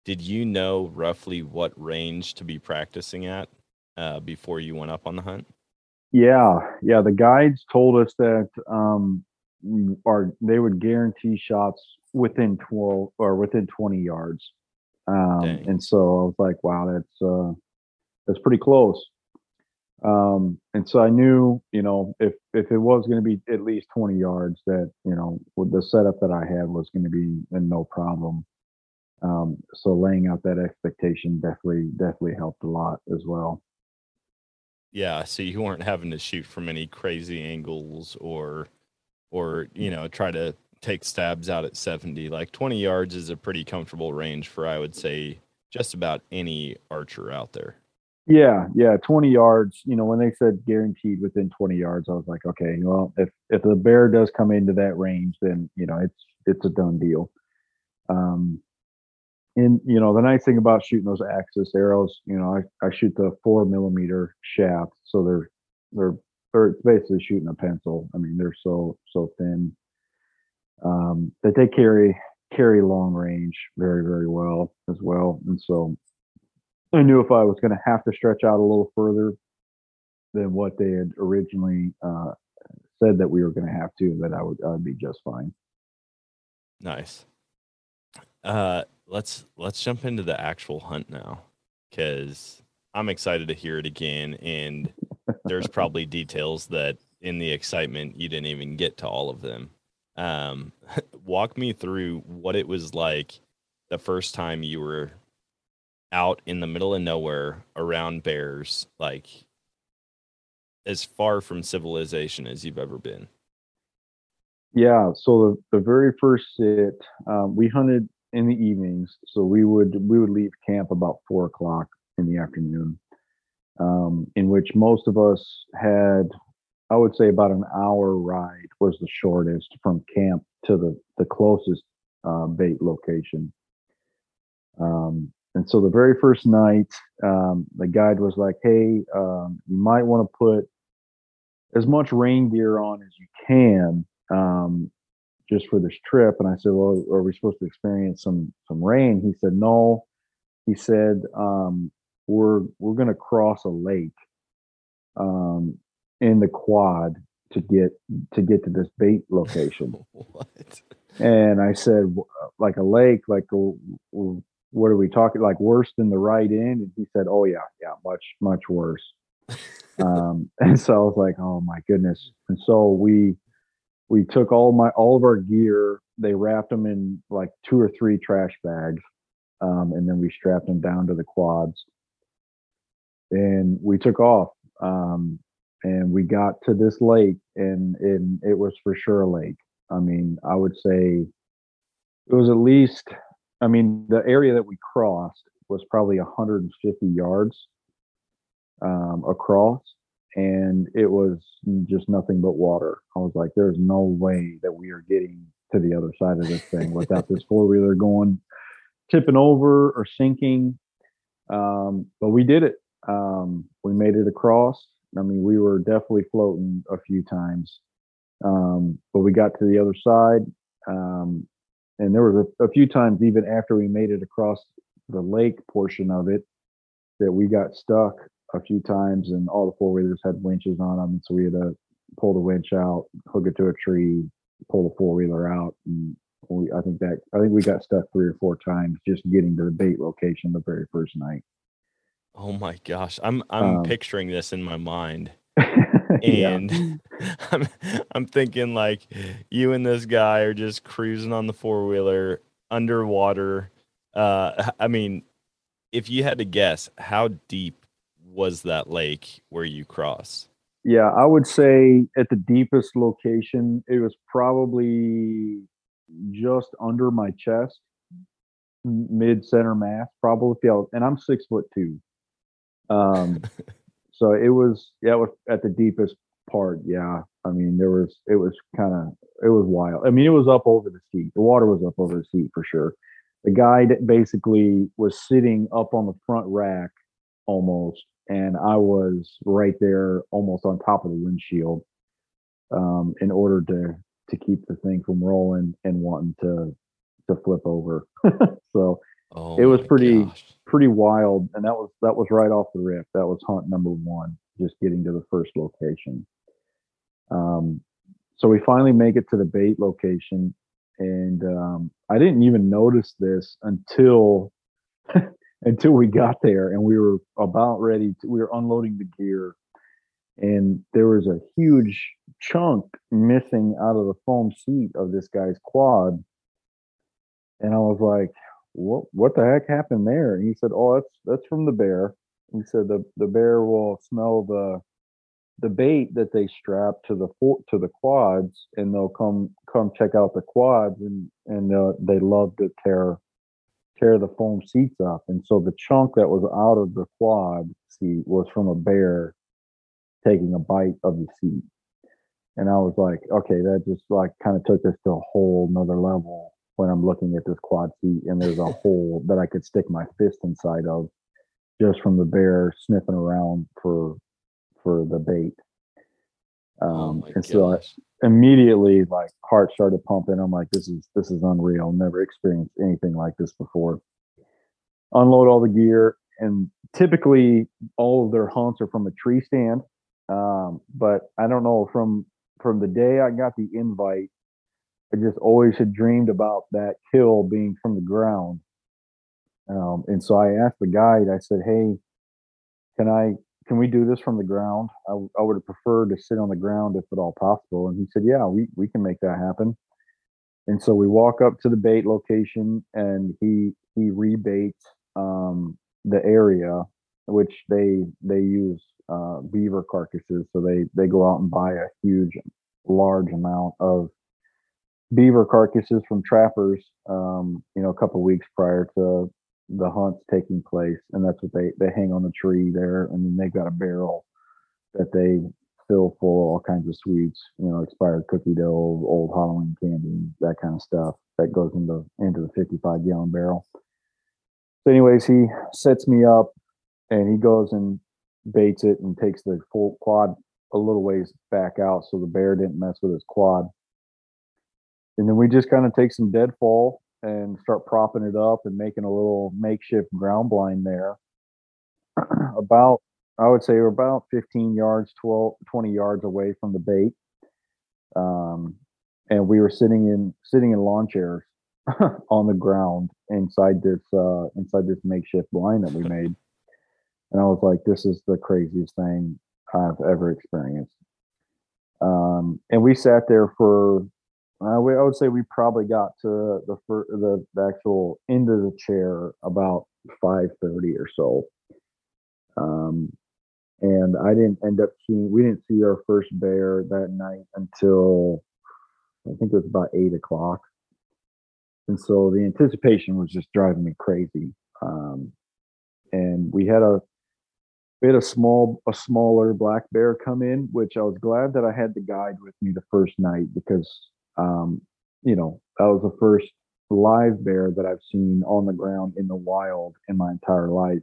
did you know roughly what range to be practicing at uh, before you went up on the hunt? Yeah, yeah. The guides told us that um, are they would guarantee shots within twelve or within twenty yards, um, and so I was like, wow, that's uh, that's pretty close. Um, and so I knew, you know, if if it was going to be at least twenty yards, that you know, with the setup that I had was going to be no problem. Um, so laying out that expectation definitely definitely helped a lot as well. Yeah, so you weren't having to shoot from any crazy angles or or you know try to take stabs out at 70. Like 20 yards is a pretty comfortable range for I would say just about any archer out there. Yeah, yeah, 20 yards. You know, when they said guaranteed within 20 yards, I was like, okay, well, if if the bear does come into that range, then you know it's it's a done deal. Um, and you know, the nice thing about shooting those axis arrows, you know, I, I shoot the four millimeter shaft, so they're they're they're basically shooting a pencil. I mean, they're so so thin um, that they carry carry long range very very well as well, and so I knew if I was going to have to stretch out a little further than what they had originally uh, said that we were going to have to, that I would I would be just fine. Nice. uh, let's let's jump into the actual hunt now, because I'm excited to hear it again, and there's probably details that in the excitement you didn't even get to all of them. Um, walk me through what it was like the first time you were out in the middle of nowhere around bears, like as far from civilization as you've ever been. Yeah. So the, the very first sit, um, we hunted in the evenings. So we would we would leave camp about four o'clock in the afternoon, um, in which most of us had, I would say, about an hour ride was the shortest from camp to the the closest uh, bait location. Um, and so the very first night, um, the guide was like, "Hey, um, you might want to put as much rain gear on as you can um, just for this trip. And I said, well, are we supposed to experience some some rain? He said, no. He said, um, we're we're going to cross a lake um, in the quad to get to get to this bait location. what? And I said, like a lake, like what are we talking? Like worse than the right end? And he said, oh yeah, yeah, much much worse. um, and so I was like, oh my goodness. And so we we took all my all of our gear. They wrapped them in like two or three trash bags, um, and then we strapped them down to the quads. And we took off. Um, and we got to this lake, and, and it was for sure a lake. I mean, I would say it was at least. I mean, the area that we crossed was probably 150 yards um, across and it was just nothing but water. I was like, there's no way that we are getting to the other side of this thing without this four wheeler going tipping over or sinking. Um, but we did it. Um, we made it across. I mean, we were definitely floating a few times, um, but we got to the other side. Um, and there was a, a few times, even after we made it across the lake portion of it, that we got stuck a few times, and all the four wheelers had winches on them, so we had to pull the winch out, hook it to a tree, pull the four wheeler out, and we, I think that I think we got stuck three or four times just getting to the bait location the very first night. Oh my gosh, I'm I'm um, picturing this in my mind. and yeah. I'm I'm thinking like you and this guy are just cruising on the four wheeler underwater. Uh, I mean, if you had to guess, how deep was that lake where you cross? Yeah, I would say at the deepest location, it was probably just under my chest, mid center mass, probably. And I'm six foot two. Um, so it was, yeah, it was at the deepest part. Yeah. I mean, there was, it was kind of, it was wild. I mean, it was up over the seat. The water was up over the seat for sure. The guide basically was sitting up on the front rack almost and I was right there almost on top of the windshield um, in order to to keep the thing from rolling and wanting to to flip over. so oh it was pretty gosh. Pretty wild, and that was that was right off the rip. That was hunt number one, just getting to the first location. Um, so we finally make it to the bait location, and um, I didn't even notice this until until we got there and we were about ready to, we were unloading the gear and there was a huge chunk missing out of the foam seat of this guy's quad and i was like what what the heck happened there and he said oh that's that's from the bear he said the the bear will smell the the bait that they strap to the to the quads and they'll come come check out the quads and and uh, they love to tear tear the foam seats up. And so the chunk that was out of the quad seat was from a bear taking a bite of the seat. And I was like, okay, that just like kind of took this to a whole nother level when I'm looking at this quad seat and there's a hole that I could stick my fist inside of just from the bear sniffing around for for the bait. Oh um, oh and so I, immediately like heart started pumping. I'm like, this is this is unreal. Never experienced anything like this before. Unload all the gear, and typically all of their hunts are from a tree stand. Um, but I don't know from from the day I got the invite I just always had dreamed about that kill being from the ground. Um, and so I asked the guide, I said, Hey, can I, can we do this from the ground? I, would have preferred to sit on the ground if at all possible. And he said, Yeah, we, we can make that happen. And so we walk up to the bait location and he, he rebaits, um, the area which they, they use, uh, beaver carcasses. So they, they go out and buy a huge, large amount of beaver carcasses from trappers, um, you know, a couple weeks prior to the hunts taking place, and that's what they they hang on the tree there, and then they've got a barrel that they fill full of all kinds of sweets, you know, expired cookie dough, old Halloween candy, that kind of stuff that goes into into the 55 gallon barrel. So, anyways, he sets me up, and he goes and baits it and takes the full quad a little ways back out so the bear didn't mess with his quad. And then we just kind of take some deadfall and start propping it up and making a little makeshift ground blind there. about, I would say we're about 15 yards, 12, 20 yards away from the bait. Um, and we were sitting in, sitting in lawn chairs on the ground inside this, uh, inside this makeshift blind that we made. And I was like, this is the craziest thing I've ever experienced. Um, and we sat there for uh, we, I would say we probably got to the fir- the, actual end of the chair about five thirty or so. Um, and I didn't end up seeing. We didn't see our first bear that night until I think it was about eight o'clock. And so the anticipation was just driving me crazy. Um, and we had a we had a small a smaller black bear come in, which I was glad that I had the guide with me the first night because um, you know, that was the first live bear that I've seen on the ground in the wild in my entire life.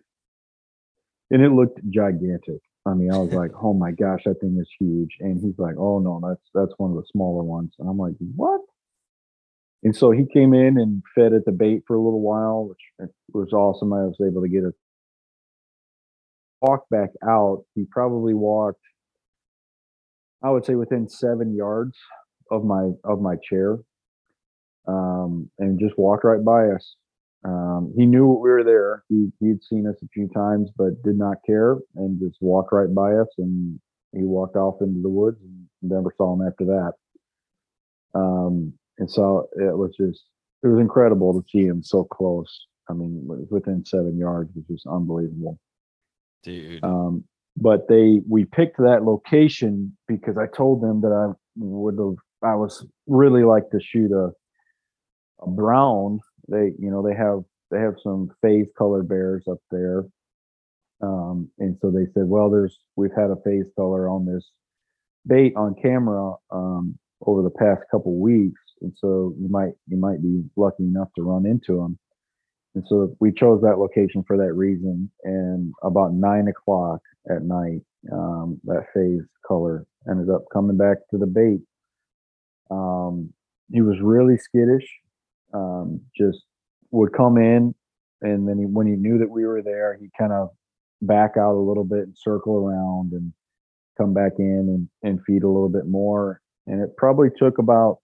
And it looked gigantic. I mean, I was like, oh my gosh, that thing is huge. And he's like, oh no, that's that's one of the smaller ones. And I'm like, what? And so he came in and fed at the bait for a little while, which was awesome. I was able to get a walk back out. He probably walked, I would say, within seven yards of my of my chair um, and just walked right by us. Um, he knew we were there. He he'd seen us a few times, but did not care and just walked right by us. And he walked off into the woods and never saw him after that. Um, and so it was just it was incredible to see him so close. I mean, within seven yards, which is unbelievable. Dude. Um, but they we picked that location because I told them that I would have I was really like to shoot a a brown. They you know they have they have some phase color bears up there, um, and so they said, well, there's we've had a phase color on this bait on camera um, over the past couple weeks, and so you might you might be lucky enough to run into them. And so we chose that location for that reason. And about nine o'clock at night, um, that phase color ended up coming back to the bait um, he was really skittish. Um, just would come in, and then he, when he knew that we were there, he kind of back out a little bit and circle around and come back in and, and feed a little bit more. And it probably took about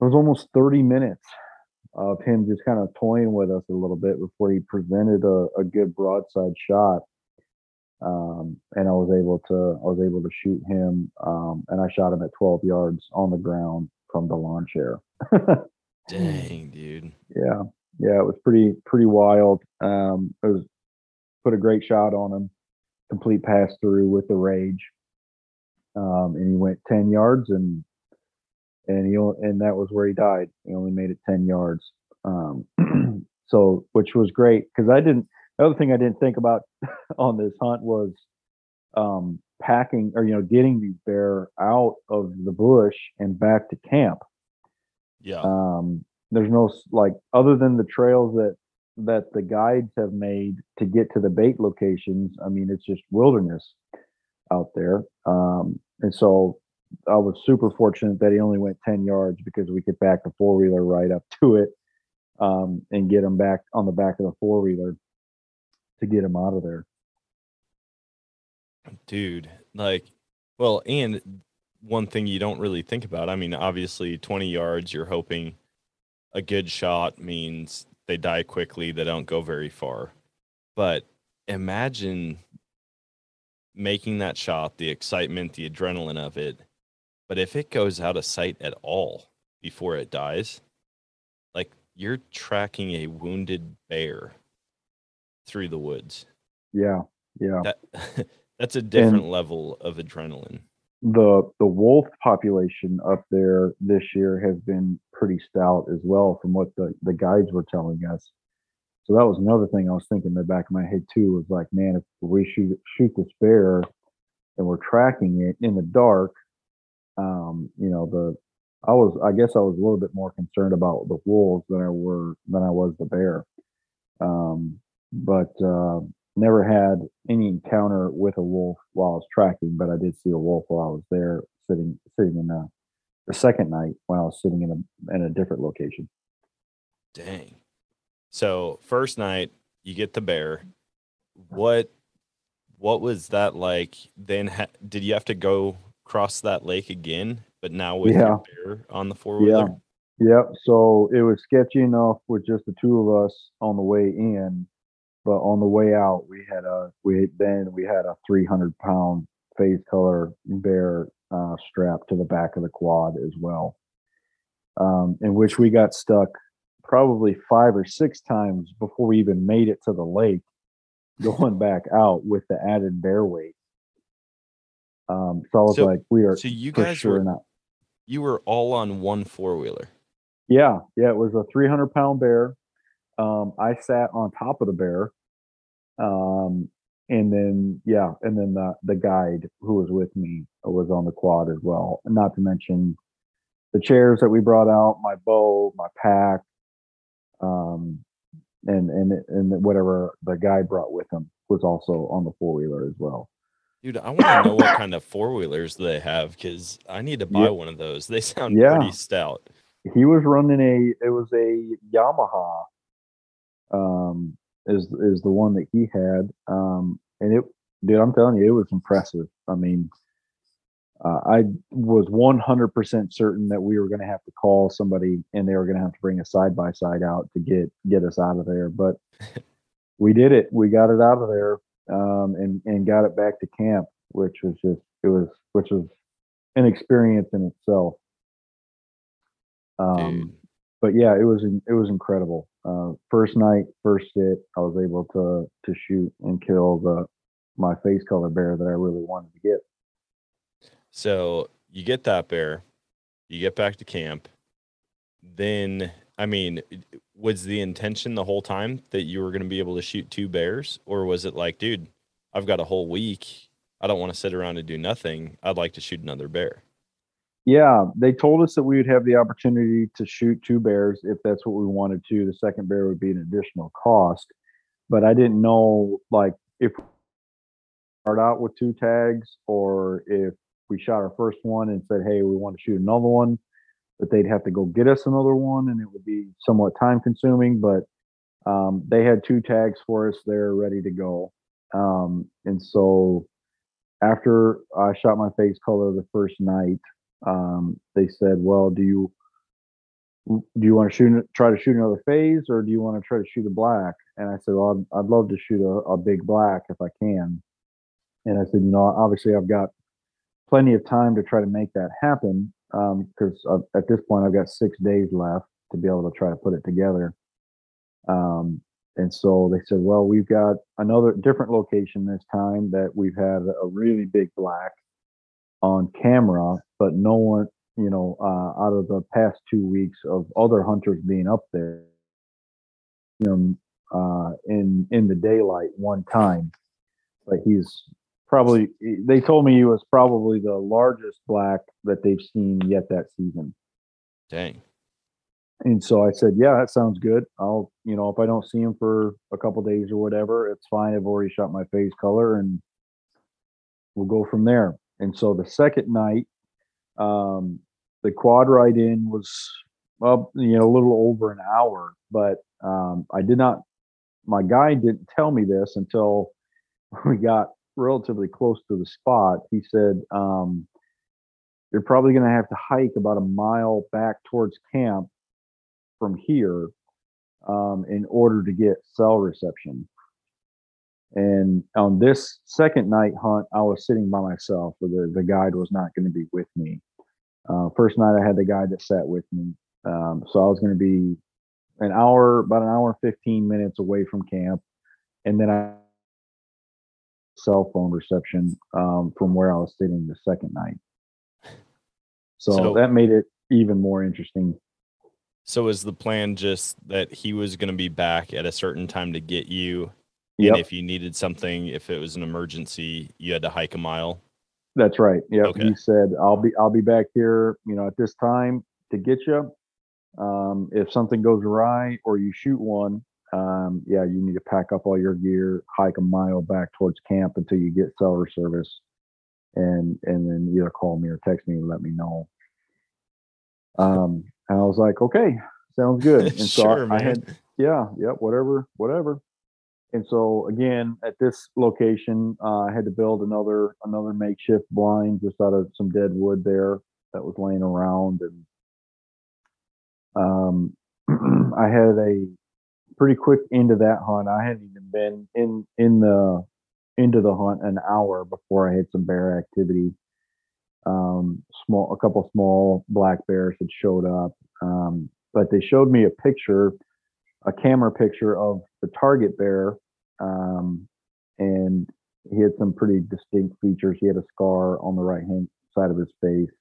it was almost 30 minutes of him just kind of toying with us a little bit before he presented a, a good broadside shot um, and I was able to I was able to shoot him, um, and I shot him at 12 yards on the ground from the lawn chair. Dang, dude. Yeah, yeah, it was pretty pretty wild. Um, it was put a great shot on him, complete pass through with the rage, um, and he went 10 yards and and he and that was where he died. He only made it 10 yards. Um, so which was great because I didn't the other thing I didn't think about on this hunt was um, packing or you know getting these bear out of the bush and back to camp. Yeah. Um, there's no like other than the trails that that the guides have made to get to the bait locations. I mean, it's just wilderness out there. Um, and so I was super fortunate that he only went 10 yards because we could back the four wheeler right up to it um, and get him back on the back of the four wheeler to get him out of there. Dude, like, well, and one thing you don't really think about. I mean, obviously, 20 yards, you're hoping a good shot means they die quickly, they don't go very far. But imagine making that shot, the excitement, the adrenaline of it. But if it goes out of sight at all before it dies, like you're tracking a wounded bear through the woods. Yeah, yeah. That, that's a different and level of adrenaline. The the wolf population up there this year has been pretty stout as well, from what the, the guides were telling us. So that was another thing I was thinking in the back of my head too. Was like, man, if we shoot shoot this bear and we're tracking it in the dark, um, you know, the I was I guess I was a little bit more concerned about the wolves than I were than I was the bear. Um, but uh, never had any encounter with a wolf while I was tracking, but I did see a wolf while I was there sitting sitting in the the second night while I was sitting in a in a different location. Dang. So first night you get the bear. What what was that like? Then ha- did you have to go cross that lake again, but now with yeah. bear on the four wheeler? Yeah. Yep. So it was sketchy enough with just the two of us on the way in but on the way out, we had a we then we had a 300 pound phase color bear uh, strapped to the back of the quad as well, um, in which we got stuck probably five or six times before we even made it to the lake, going back out with the added bear weight. Um, so I was so, like, we are so you guys sure were not. You were all on one four wheeler. Yeah, yeah, it was a 300 pound bear. Um, I sat on top of the bear, um, and then yeah, and then the the guide who was with me was on the quad as well. Not to mention the chairs that we brought out, my bow, my pack, um, and and and whatever the guide brought with him was also on the four wheeler as well. Dude, I want to know what kind of four wheelers they have because I need to buy yeah. one of those. They sound yeah. pretty stout. He was running a it was a Yamaha um is is the one that he had. Um, and it, dude, I'm telling you, it was impressive. I mean, uh, I was 100% certain that we were going to have to call somebody and they were going to have to bring a side by side out to get get us out of there. But we did it. We got it out of there um, and and got it back to camp, which was just it was which was an experience in itself. Um, but yeah, it was it was incredible uh, first night, first sit, I was able to to shoot and kill the my phase color bear that I really wanted to get. So you get that bear, you get back to camp. Then, I mean, was the intention the whole time that you were going to be able to shoot two bears, or was it like, dude, I've got a whole week. I don't want to sit around and do nothing. I'd like to shoot another bear. Yeah, they told us that we would have the opportunity to shoot two bears if that's what we wanted to. The second bear would be an additional cost, but I didn't know like if we start out with two tags or if we shot our first one and said, "Hey, we want to shoot another one," that they'd have to go get us another one, and it would be somewhat time consuming. But um, they had two tags for us there, ready to go, um, and so after I shot my phase color the first night, um, they said, "Well, do you do you want to shoot try to shoot another phase, or do you want to try to shoot a black?" And I said, "Well, I'd, I'd love to shoot a, a big black if I can." And I said, "You know, obviously I've got plenty of time to try to make that happen because um, at this point I've got six days left to be able to try to put it together." Um, and so they said, "Well, we've got another different location this time that we've had a really big black." On camera, but no one, you know, uh, out of the past two weeks of other hunters being up there, you know, uh, in in the daylight one time. But he's probably. They told me he was probably the largest black that they've seen yet that season. Dang. And so I said, "Yeah, that sounds good. I'll, you know, if I don't see him for a couple days or whatever, it's fine. I've already shot my phase color, and we'll go from there." And so the second night, um, the quad ride in was well, you know, a little over an hour, but um, I did not. My guide didn't tell me this until we got relatively close to the spot. He said, um, you're probably going to have to hike about a mile back towards camp from here um, in order to get cell reception. And on this second night hunt, I was sitting by myself. The, the guide was not going to be with me. Uh, first night, I had the guide that sat with me. Um, so I was going to be an hour, about an hour, and 15 minutes away from camp. And then I cell phone reception um, from where I was sitting the second night. So, So- that made it even more interesting. So was the plan just that he was going to be back at a certain time to get you? Yep, And if you needed something, if it was an emergency, you had to hike a mile? that's right. Yeah. Okay. he said I'll be I'll be back here, you know, at this time to get you. Um, if something goes awry or you shoot one, um, yeah, you need to pack up all your gear, hike a mile back towards camp until you get cellular service, and and then either call me or text me and let me know. Um, and I was like, okay, sounds good. And so sure, I, man. I had yeah, yep, whatever, whatever. And so again, at this location, uh, I had to build another another makeshift blind just out of some dead wood there that was laying around, and um, I had a pretty quick into that hunt. I hadn't even been in in the into the hunt an hour before I had some bear activity. Um, small, a couple small black bears had showed up, um, but they showed me a picture, a camera picture of the target bear, um, and he had some pretty distinct features. He had a scar on the right hand side of his face,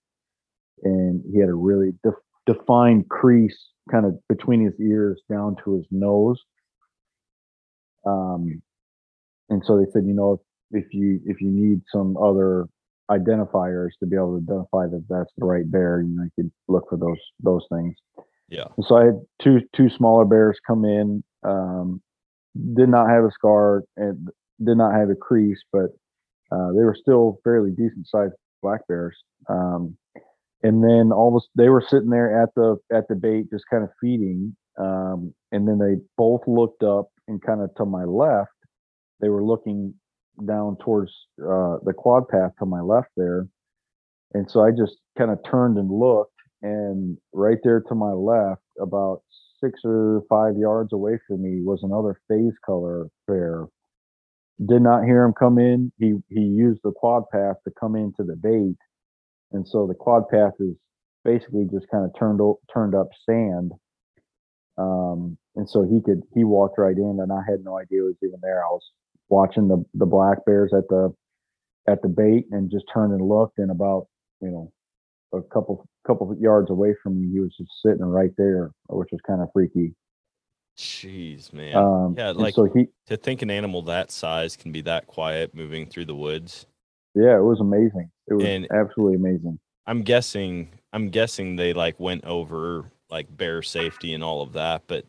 and he had a really def- defined crease kind of between his ears down to his nose. Um, and so they said, you know, if, if you if you need some other identifiers to be able to identify that that's the right bear, you know, you could look for those those things. Yeah. And so I had two two smaller bears come in. Um, did not have a scar and did not have a crease, but uh, they were still fairly decent sized black bears. Um, and then all of a, they were sitting there at the at the bait, just kind of feeding. Um, and then they both looked up and kind of to my left. They were looking down towards uh, the quad path to my left there. And so I just kind of turned and looked, and right there to my left, about six or five yards away from me, was another phase color bear. Did not hear him come in. He he used the quad path to come into the bait, and so the quad path is basically just kind of turned turned up sand. Um, and so he could he walked right in, and I had no idea was even there. I was watching the the black bears at the at the bait and just turned and looked, and about you know a couple couple of yards away from me, he was just sitting right there, which was kind of freaky. Jeez, man. Um, yeah, like so he to think an animal that size can be that quiet moving through the woods. yeah, it was amazing. It was And- absolutely amazing. I'm guessing I'm guessing they like went over like bear safety and all of that, but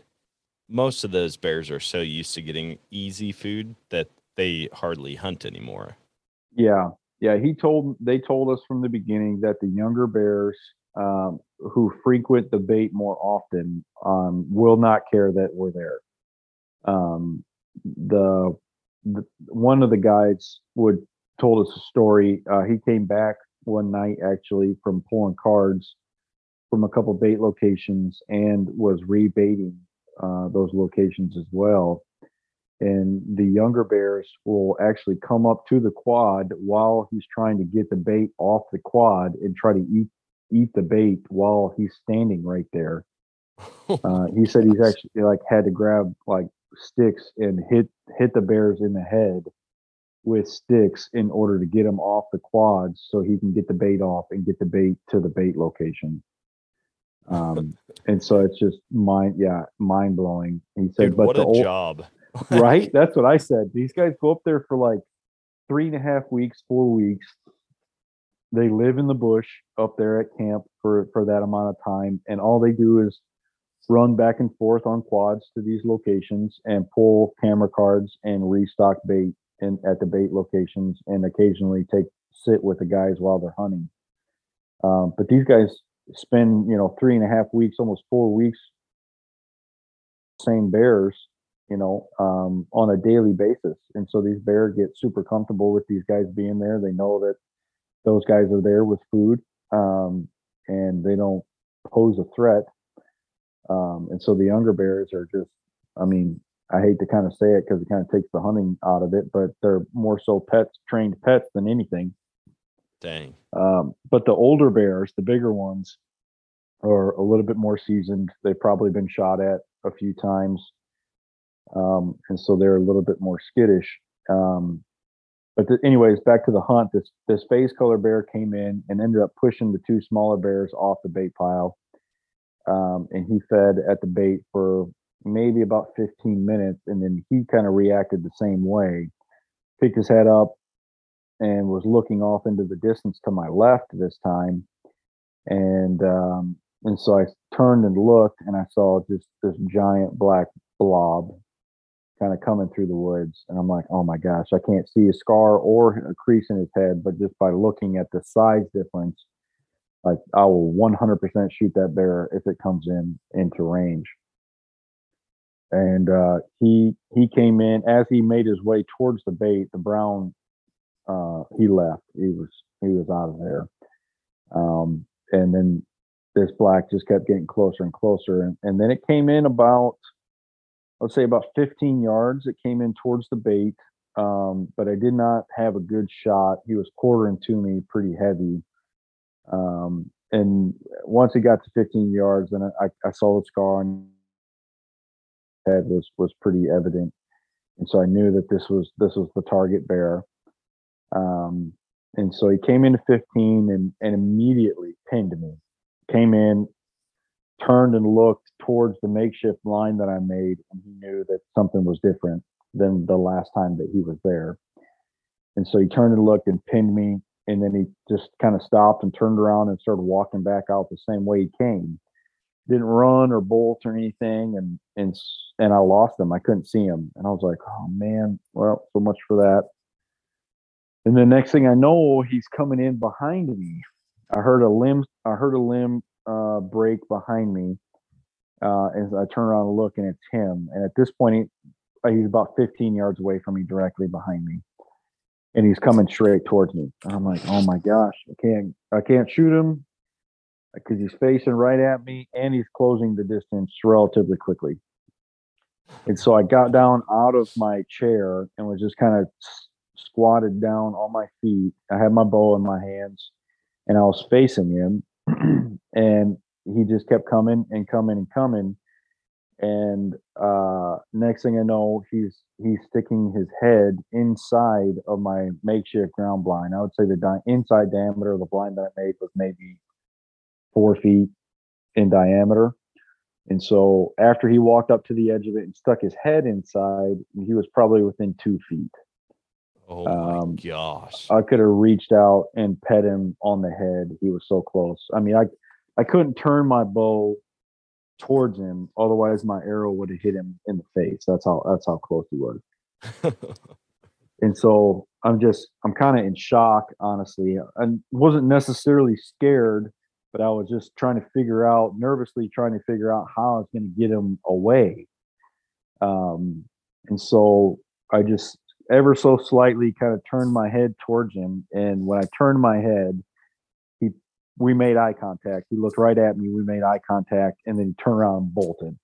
most of those bears are so used to getting easy food that they hardly hunt anymore. Yeah, yeah. He told they told us from the beginning that the younger bears um, who frequent the bait more often um, will not care that we're there. Um, the, the one of the guides would told us a story. Uh, he came back one night actually from pulling cards from a couple bait locations and was rebaiting uh, those locations as well and the younger bears will actually come up to the quad while he's trying to get the bait off the quad and try to eat eat the bait while he's standing right there. Uh, he said he's actually like had to grab like sticks and hit hit the bears in the head with sticks in order to get them off the quads so he can get the bait off and get the bait to the bait location. Um, and so it's just mind, yeah, mind blowing. He said, Dude, but what the a old, job. right? That's what I said. These guys go up there for like three and a half weeks, four weeks. They live in the bush up there at camp for for that amount of time, and all they do is run back and forth on quads to these locations and pull camera cards and restock bait and at the bait locations, and occasionally take sit with the guys while they're hunting. Um, but these guys spend you know three and a half weeks, almost four weeks, same bears you know, um, on a daily basis. And so these bears get super comfortable with these guys being there. They know that those guys are there with food. um, and they don't pose a threat. Um, and so the younger bears are just, I mean, I hate to kind of say it because it kind of takes the hunting out of it, but they're more so pets, trained pets than anything. Dang. Um, but the older bears, the bigger ones, are a little bit more seasoned. They've probably been shot at a few times. Um, and so they're a little bit more skittish. Um, but the, anyways, back to the hunt. This this phase color bear came in and ended up pushing the two smaller bears off the bait pile, um, and he fed at the bait for maybe about 15 minutes, and then he kind of reacted the same way, picked his head up, and was looking off into the distance to my left this time, and um, and so I turned and looked, and I saw just this giant black blob kind of coming through the woods. And I'm like, oh my gosh, I can't see a scar or a crease in his head, but just by looking at the size difference, like I will 100% shoot that bear if it comes in into range. And uh, he he came in as he made his way towards the bait. The brown uh, he left. He was he was out of there. Um, and then this black just kept getting closer and closer, and, and then it came in about let's say about 15 yards. It came in towards the bait, um, but I did not have a good shot. He was quartering to me pretty heavy. Um, and once he got to 15 yards, and I, I saw the scar on head was was pretty evident, and so I knew that this was this was the target bear. Um, and so he came into 15 and and immediately pinned me. Came in, turned and looked towards the makeshift line that I made, and he knew that something was different than the last time that he was there. And so he turned and looked and pinned me, and then he just kind of stopped and turned around and started walking back out the same way he came. Didn't run or bolt or anything, and and and I lost him. I couldn't see him, and I was like, "Oh man, well, so much for that." And the next thing I know, he's coming in behind me. I heard a limb. I heard a limb uh, break behind me. Uh, as I turn around and look, and it's him. And at this point, he, he's about 15 yards away from me, directly behind me, and he's coming straight towards me. And I'm like, oh my gosh, I can't, I can't shoot him because he's facing right at me, and he's closing the distance relatively quickly. And so I got down out of my chair and was just kind of squatted down on my feet. I had my bow in my hands, and I was facing him and he just kept coming and coming and coming. And uh, next thing I know, he's he's sticking his head inside of my makeshift ground blind. I would say the di- inside diameter of the blind that I made was maybe four feet in diameter. And so after he walked up to the edge of it and stuck his head inside, he was probably within two feet. Oh my um, gosh! I could have reached out and pet him on the head. He was so close. I mean, I I couldn't turn my bow towards him, otherwise my arrow would have hit him in the face. That's how that's how close he was. and so I'm just I'm kind of in shock, honestly. I wasn't necessarily scared, but I was just trying to figure out, nervously trying to figure out how I was going to get him away. Um, and so I just ever so slightly kind of turned my head towards him. And when I turned my head, he we made eye contact. He looked right at me. We made eye contact, and then he turned around and bolted,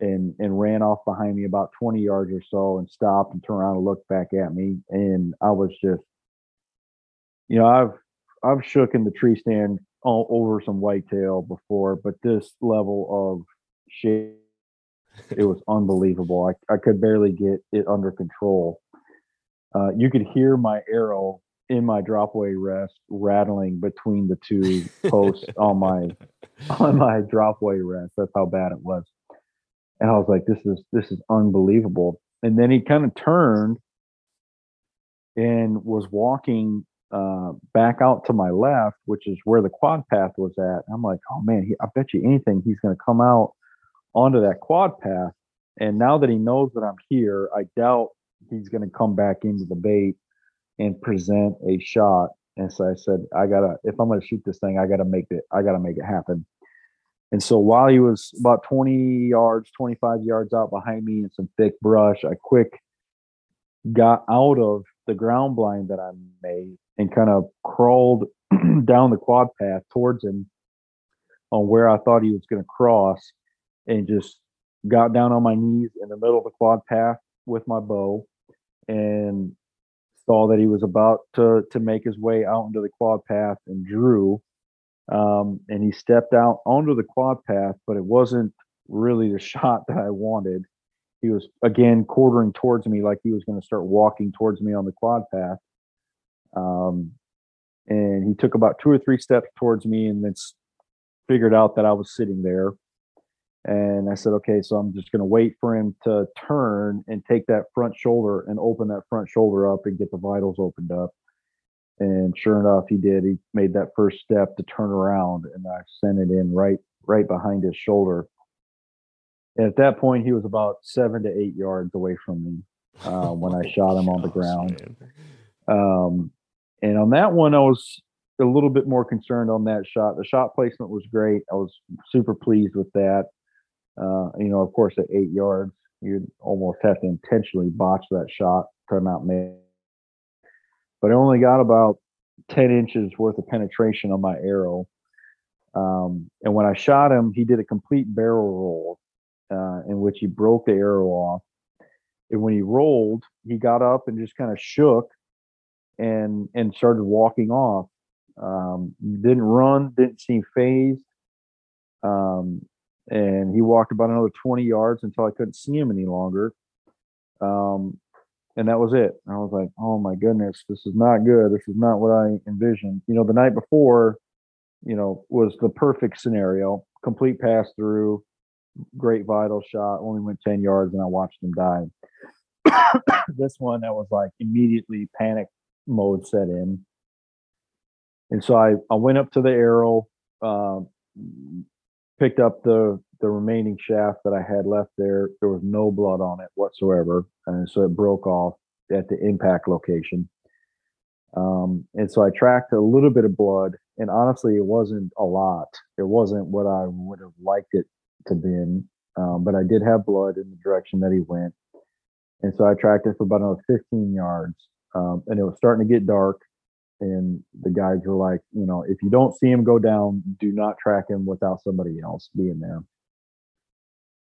and and ran off behind me about twenty yards or so, and stopped and turned around and looked back at me. And I was just, you know, I've I've shook in the tree stand all over some whitetail before, but this level of shit it was unbelievable. I, I could barely get it under control. Uh, you could hear my arrow in my drop-away rest rattling between the two posts on my on my drop-away rest. That's how bad it was. And I was like, this is this is unbelievable. And then he kind of turned and was walking uh, back out to my left, which is where the quad path was at. I'm like, oh man, he, I bet you anything he's going to come out onto that quad path. And now that he knows that I'm here, I doubt he's going to come back into the bait and present a shot. And so I said, I gotta, if I'm going to shoot this thing, I gotta make it, I gotta make it happen. And so while he was about 20 yards, 25 yards out behind me in some thick brush, I quick got out of the ground blind that I made and kind of crawled down the quad path towards him on where I thought he was going to cross and just got down on my knees in the middle of the quad path with my bow and saw that he was about to to make his way out into the quad path and drew um, and he stepped out onto the quad path but it wasn't really the shot that I wanted he was again quartering towards me like he was going to start walking towards me on the quad path um, and he took about two or three steps towards me and then figured out that I was sitting there. And I said, okay, so I'm just going to wait for him to turn and take that front shoulder and open that front shoulder up and get the vitals opened up. And sure enough, he did. He made that first step to turn around, and I sent it in right right behind his shoulder. And at that point, he was about seven to eight yards away from me uh, when I shot him on the ground. Um, and on that one, I was a little bit more concerned on that shot. The shot placement was great. I was super pleased with that. Uh, you know, of course, at eight yards, you'd almost have to intentionally botch that shot to not make. But I only got about 10 inches worth of penetration on my arrow. Um, and when I shot him, he did a complete barrel roll uh, in which he broke the arrow off. And when he rolled, he got up and just kind of shook and and started walking off. Um, didn't run, didn't seem fazed. Um, and he walked about another 20 yards until I couldn't see him any longer. Um, and that was it. I was like, oh my goodness, this is not good. This is not what I envisioned. You know, the night before, you know, was the perfect scenario complete pass through, great vital shot, only went 10 yards, and I watched him die. this one, that was like immediately panic mode set in. And so I, I went up to the arrow, uh, picked up the the remaining shaft that I had left there. There was no blood on it whatsoever, and so it broke off at the impact location. Um, and so I tracked a little bit of blood, and honestly, it wasn't a lot. It wasn't what I would have liked it to been, um, but I did have blood in the direction that he went. And so I tracked it for about another 15 yards, um, and it was starting to get dark and the guides were like, you know, if you don't see him go down, do not track him without somebody else being there.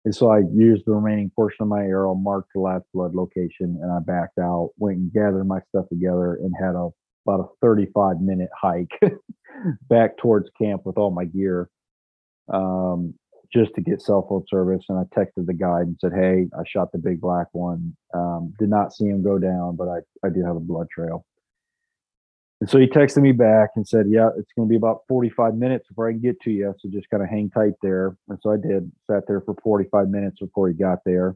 And so I used the remaining portion of my arrow, marked the last blood location, and I backed out, went and gathered my stuff together, and had a about a 35 minute hike back towards camp with all my gear, um, just to get cell phone service. And I texted the guide and said, "Hey, I shot the big black one. Um, did not see him go down, but I I do have a blood trail." And so he texted me back and said, Yeah, it's going to be about 45 minutes before I can get to you. So just kind of hang tight there. And so I did, sat there for 45 minutes before he got there.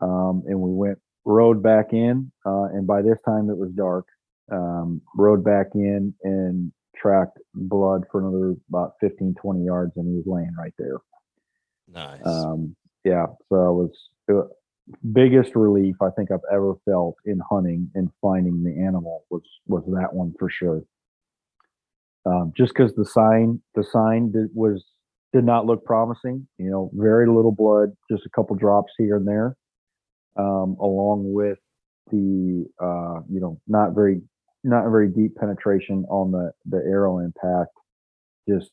Um, and we went, rode back in. Uh, and by this time it was dark. Um, rode back in and tracked blood for another about 15, 20 yards. And he was laying right there. Nice. Um, yeah. So I was, it, biggest relief I think I've ever felt in hunting and finding the animal was was that one for sure. Um, just because the sign the sign did, was did not look promising. You know, very little blood, just a couple drops here and there, um, along with the uh, you know not very not very deep penetration on the the arrow impact. Just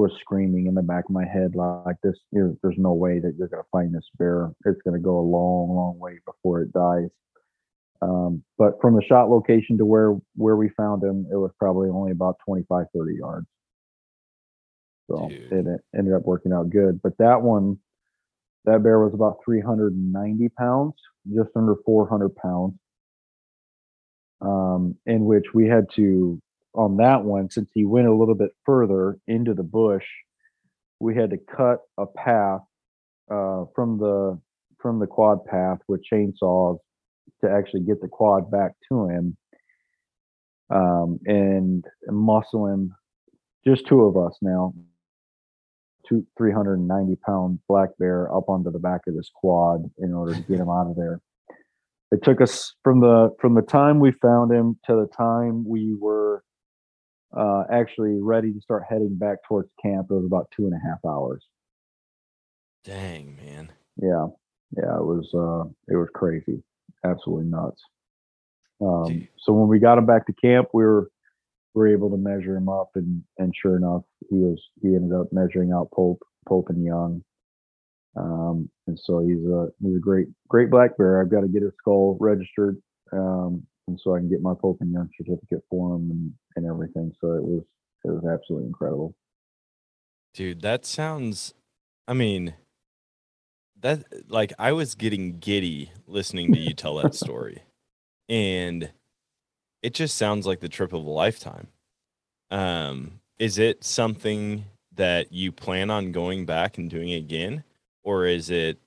was screaming in the back of my head like this there's no way that you're going to find this bear. It's going to go a long long way before it dies. Um, but from the shot location to where where we found him it was probably only about 25 30 yards. So it, it ended up working out good but that one that bear was about 390 pounds just under 400 pounds um, in which we had to on that one, since he went a little bit further into the bush, we had to cut a path uh, from the from the quad path with chainsaws to actually get the quad back to him um, and muscle him. Just two of us now, two 390 pound black bear up onto the back of this quad in order to get him out of there. It took us from the from the time we found him to the time we were uh, actually ready to start heading back towards camp. It was about two and a half hours. Dang, man. Yeah, yeah, it was uh, it was crazy, absolutely nuts. Um, so when we got him back to camp, we were we were able to measure him up, and and sure enough, he was he ended up measuring out Pope Pope and Young. Um, and so he's a he's a great great black bear. I've got to get his skull registered, um, and so I can get my Pope and Young certificate for him and and everything. So it was it was absolutely incredible. Dude, that sounds. I mean, that like I was getting giddy listening to you tell that story, and it just sounds like the trip of a lifetime. Um, is it something that you plan on going back and doing again, or is it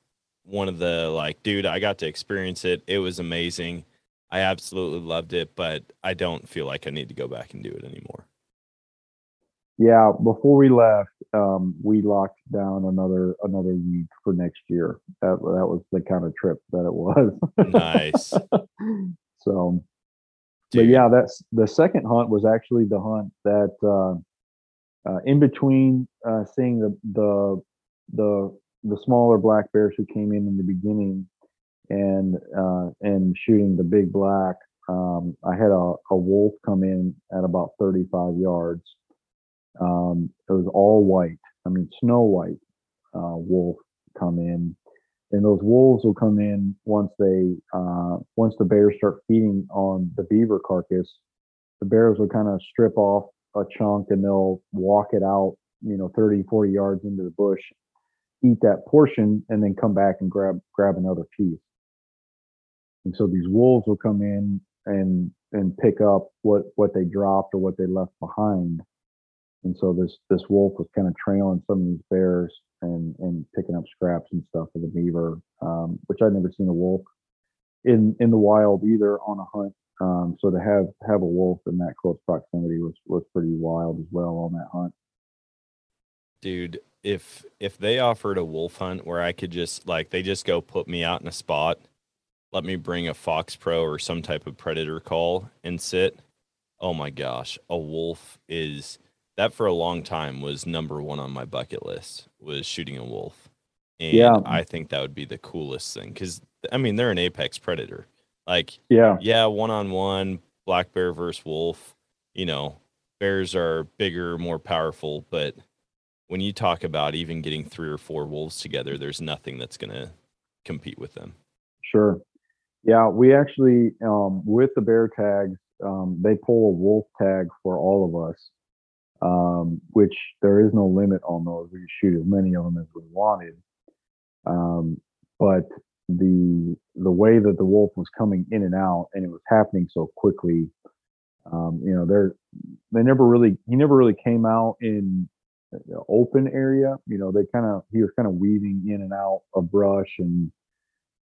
one of the like, dude, I got to experience it. It was amazing. I absolutely loved it, but I don't feel like I need to go back and do it anymore. Yeah, before we left, um, we locked down another another week for next year. That that was the kind of trip that it was. Nice. so, but yeah, that's the second hunt was actually the hunt that uh, uh, in between uh, seeing the the the the smaller black bears who came in in the beginning and uh, and shooting the big black. Um, I had a, a wolf come in at about 35 yards. Um, it was all white. I mean, snow white uh, wolf come in, and those wolves will come in once they uh, once the bears start feeding on the beaver carcass. The bears will kind of strip off a chunk and they'll walk it out, you know, 30, 40 yards into the bush, eat that portion, and then come back and grab grab another piece. And so these wolves will come in and and pick up what what they dropped or what they left behind. And so this this wolf was kind of trailing some of these bears and and picking up scraps and stuff for the beaver, um, which I'd never seen a wolf in in the wild either on a hunt. Um, so to have have a wolf in that close proximity was was pretty wild as well on that hunt. dude if if they offered a wolf hunt where i could just like they just go put me out in a spot let me bring a FoxPro or some type of predator call and sit oh my gosh a wolf is that for a long time was number one on my bucket list was shooting a wolf and Yeah. i think that would be the coolest thing because i mean they're an apex predator like Yeah, yeah, one on one, black bear versus wolf. You know, bears are bigger, more powerful, but when you talk about even getting three or four wolves together, there's nothing that's going to compete with them. Sure. Yeah, we actually um, with the bear tags, um, they pull a wolf tag for all of us, um, which there is no limit on those. We shoot as many of them as we wanted. Um, but the the way that the wolf was coming in and out, and it was happening so quickly, um, you know, they're they never really he never really came out in open area. You know, they kind of he was kind of weaving in and out of brush and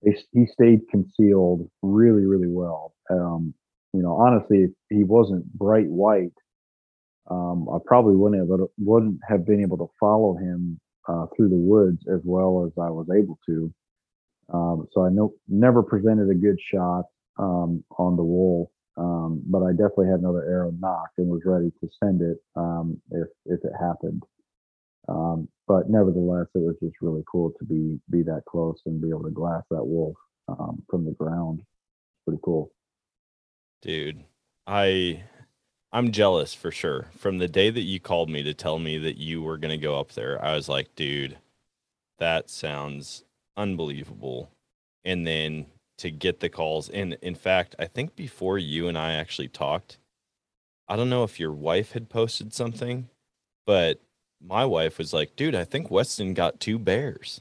he stayed concealed really, really well. Um, you know, honestly, if he wasn't bright white, um, I probably wouldn't have wouldn't have been able to follow him uh, through the woods as well as I was able to. Um, so I know never presented a good shot um, on the wolf, um, but I definitely had another arrow nocked and was ready to send it um, if if it happened. Um, but nevertheless, it was just really cool to be be that close and be able to glass that wolf um, from the ground. Pretty cool. Dude, I I'm jealous for sure. From the day that you called me to tell me that you were going to go up there, I was like, dude, that sounds unbelievable. And then to get the calls and in fact, I think before you and I actually talked, I don't know if your wife had posted something, but my wife was like, dude, I think Weston got two bears.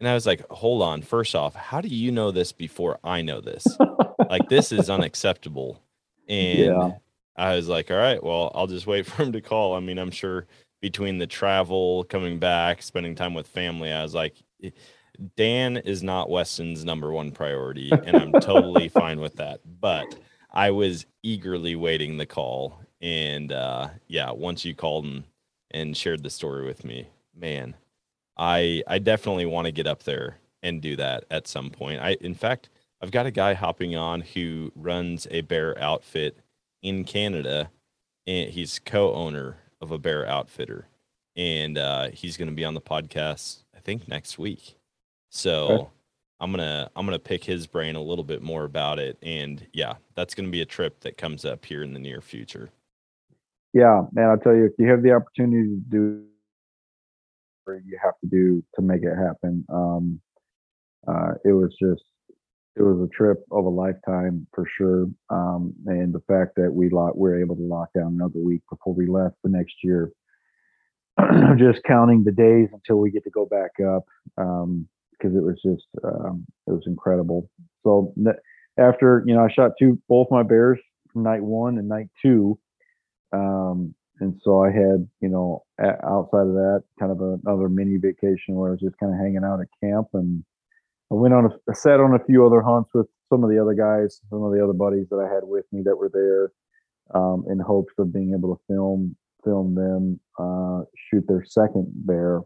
And I was like, hold on. First off, how do you know this before I know this? like, this is unacceptable. And Yeah. I was like, all right, well, I'll just wait for him to call. I mean, I'm sure between the travel, coming back, spending time with family, I was like, "Eh, Dan is not Weston's number one priority. And I'm totally fine with that. But I was eagerly waiting the call. And uh, yeah, once you called and, and shared the story with me, man, I I definitely want to get up there and do that at some point. I in fact, I've got a guy hopping on who runs a bear outfit in Canada, and he's co-owner of a bear outfitter, and uh, he's going to be on the podcast I think next week. So Okay. I'm gonna I'm gonna pick his brain a little bit more about it, and yeah, that's gonna be a trip that comes up here in the near future. Yeah, man, I'll tell you, if you have the opportunity to do, you have to do to make it happen. Um, uh, it was just, it was a trip of a lifetime for sure. Um, and the fact that we we were able to lock down another week before we left the next year, just counting the days until we get to go back up. Um, because it was just um, it was incredible. So after you know, I shot two both my bears from night one and night two, um, and so I had you know outside of that kind of another mini vacation where I was just kind of hanging out at camp and I went on a I sat on a few other hunts with some of the other guys, some of the other buddies that I had with me that were there, um, in hopes of being able to film film them uh, shoot their second bear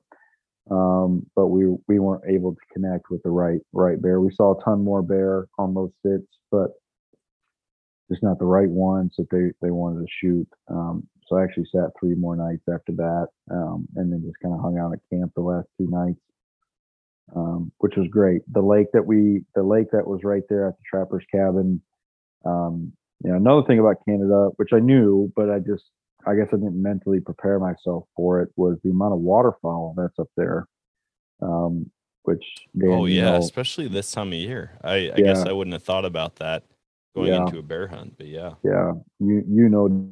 um, but we we weren't able to connect with the right right bear. We saw a ton more bear on those sits, but just not the right ones that they they wanted to shoot. Um, so I actually sat three more nights after that, um, and then just kind of hung out at camp the last two nights, um, which was great. The lake that we the lake that was right there at the trapper's cabin. Um, you know, another thing about Canada, which I knew, but I just I guess I didn't mentally prepare myself for it was the amount of waterfowl that's up there. Um, which Dan, oh yeah, know, especially this time of year. I, I yeah. guess I wouldn't have thought about that going yeah. into a bear hunt, but yeah, yeah, you you know,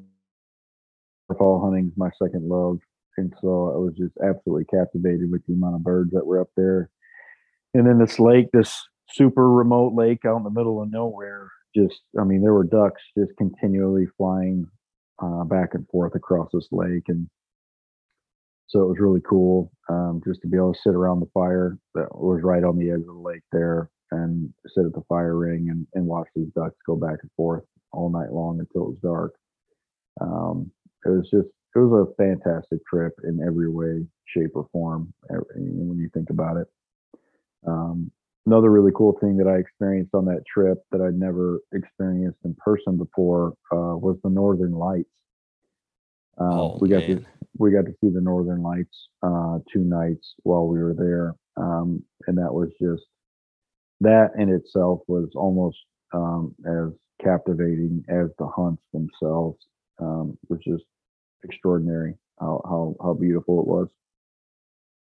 fall hunting is my second love, and so I was just absolutely captivated with the amount of birds that were up there. And then this lake, this super remote lake out in the middle of nowhere, just I mean, there were ducks just continually flying uh, back and forth across this lake. And so it was really cool um, just to be able to sit around the fire that was right on the edge of the lake there and sit at the fire ring and, and watch these ducks go back and forth all night long until it was dark. Um, it was just, it was a fantastic trip in every way, shape, or form when you think about it. Um, another really cool thing that I experienced on that trip that I'd never experienced in person before uh, was the Northern Lights. Uh, oh, we got man. to we got to see the Northern Lights uh, two nights while we were there, um, and that was just that in itself was almost um, as captivating as the hunts themselves. Um, was just extraordinary how, how how beautiful it was.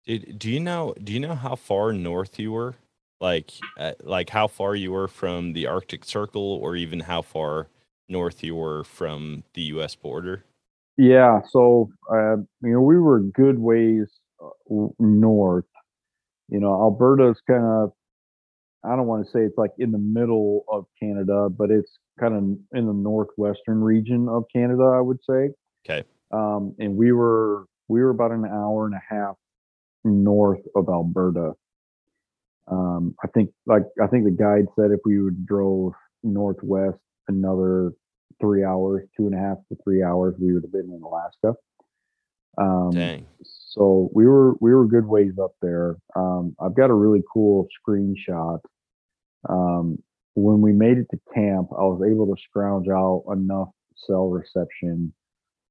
Dude, do you know do you know how far north you were? like uh, like how far you were from the Arctic Circle, or even how far north you were from the U.S. border? Yeah, so uh, you know we were good ways uh, north. You know, Alberta's kind of I don't want to say it's like in the middle of Canada, but it's kind of in the northwestern region of Canada, I would say. Okay. Um, and we were we were about an hour and a half north of Alberta. Um, I think like I think the guide said if we would drove northwest another three hours, two and a half to three hours, we would have been in Alaska. Um, Dang. So we were we were good ways up there. Um, I've got a really cool screenshot. Um, when we made it to camp, I was able to scrounge out enough cell reception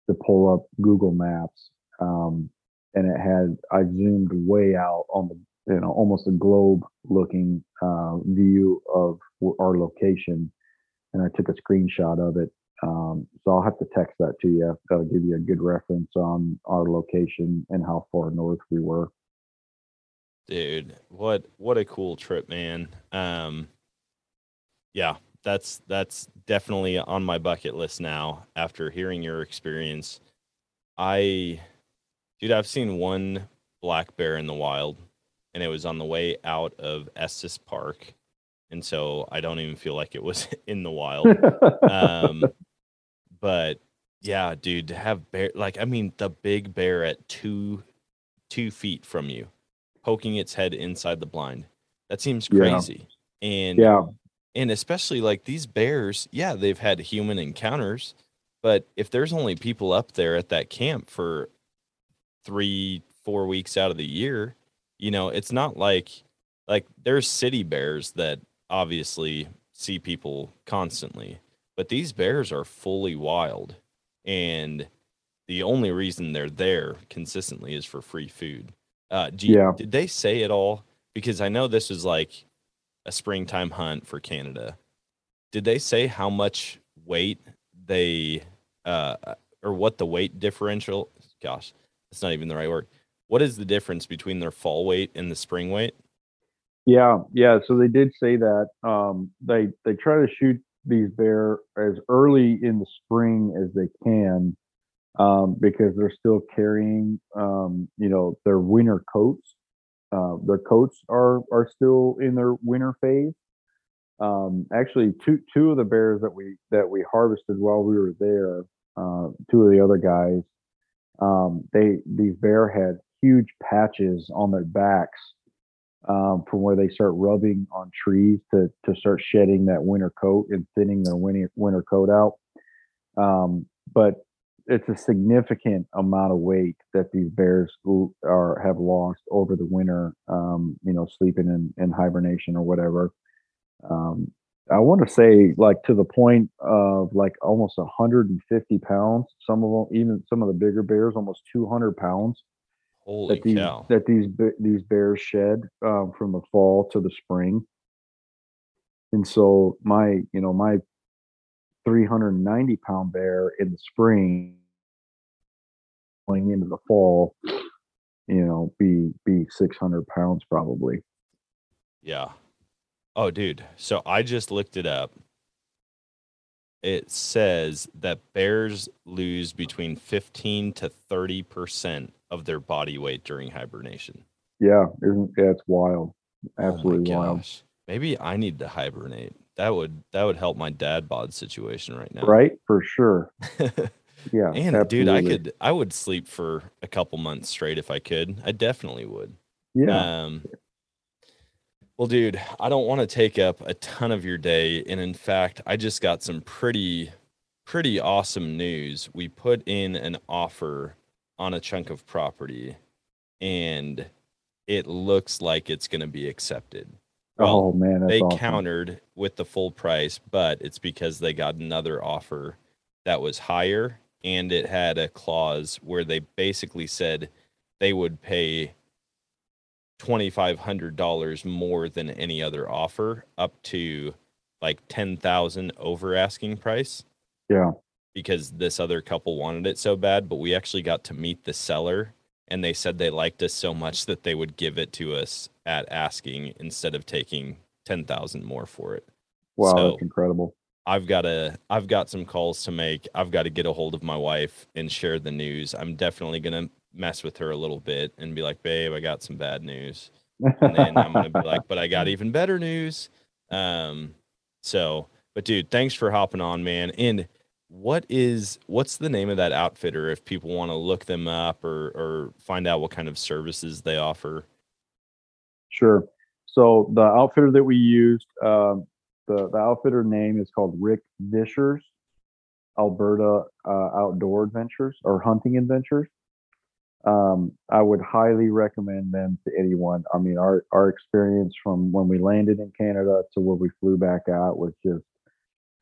to pull up Google Maps, um, and it had I zoomed way out on the you know almost a globe looking uh, view of our location and i took a screenshot of it. Um, so i'll have to text that to you. That'll give you a good reference on our location and how far north we were dude what what a cool trip man um yeah that's that's definitely on my bucket list now after hearing your experience i dude i've seen one black bear in the wild and it was on the way out of Estes Park. And so I don't even feel like it was in the wild. um, but yeah, dude, to have bear like I mean the big bear at two two feet from you, poking its head inside the blind. That seems crazy. Yeah. And yeah. And especially like these bears, yeah, they've had human encounters, but if there's only people up there at that camp for three, four weeks out of the year, you know, it's not like like there's city bears that obviously see people constantly, but these bears are fully wild and the only reason they're there consistently is for free food. Uh, you, yeah. Did they say it all? Because I know this was like a springtime hunt for Canada. Did they say how much weight they uh or what the weight differential gosh, that's not even the right word. What is the difference between their fall weight and the spring weight? Yeah, yeah. So they did say that um, they they try to shoot these bear as early in the spring as they can um, because they're still carrying, um, you know, their winter coats. Uh, their coats are are still in their winter phase. Um, actually, two two of the bears that we that we harvested while we were there, uh, two of the other guys, um, they these bear had huge patches on their backs um, from where they start rubbing on trees to to start shedding that winter coat and thinning their winter winter coat out. Um, but it's a significant amount of weight that these bears are have lost over the winter. Um, you know, sleeping in, in hibernation or whatever. Um, I want to say like to the point of like almost 150 pounds. Some of them, even some of the bigger bears, almost 200 pounds. Holy that these cow! that these these bears shed um, from the fall to the spring. And so my you know my 390 pound bear in the spring going into the fall you know be be 600 pounds probably Yeah. Oh, dude. So I just looked it up. It says that bears lose between 15 to 30% of their body weight during hibernation. yeah isn't yeah, it's wild Oh absolutely my wild. Maybe I need to hibernate. That would that would help my dad bod situation right now. right for sure yeah and dude, I could I would sleep for a couple months straight if I could. I definitely would. yeah Um, well, dude, I don't want to take up a ton of your day, and in fact, I just got some pretty, pretty awesome news. We put in an offer on a chunk of property, and it looks like it's going to be accepted. Oh man they awesome. countered with the full price, but it's because they got another offer that was higher and it had a clause where they basically said they would pay $2500 more than any other offer up to like 10,000 over asking price yeah because this other couple wanted it so bad, but we actually got to meet the seller and they said they liked us so much that they would give it to us at asking instead of taking 10,000 more for it. wow So- that's incredible I've got to I've got some calls to make. I've got to get a hold of my wife and share the news. I'm definitely going to mess with her a little bit and be like, "Babe, I got some bad news." And then I'm going to be like, "But I got even better news." Um so, but dude, thanks for hopping on, man. And what is what's the name of that outfitter if people want to look them up or or find out what kind of services they offer? Sure. So the outfitter that we used, um, the the outfitter name is called Rick Vishers, Alberta uh, Outdoor Adventures or Hunting Adventures. Um, I would highly recommend them to anyone. I mean, our our experience from when we landed in Canada to where we flew back out was just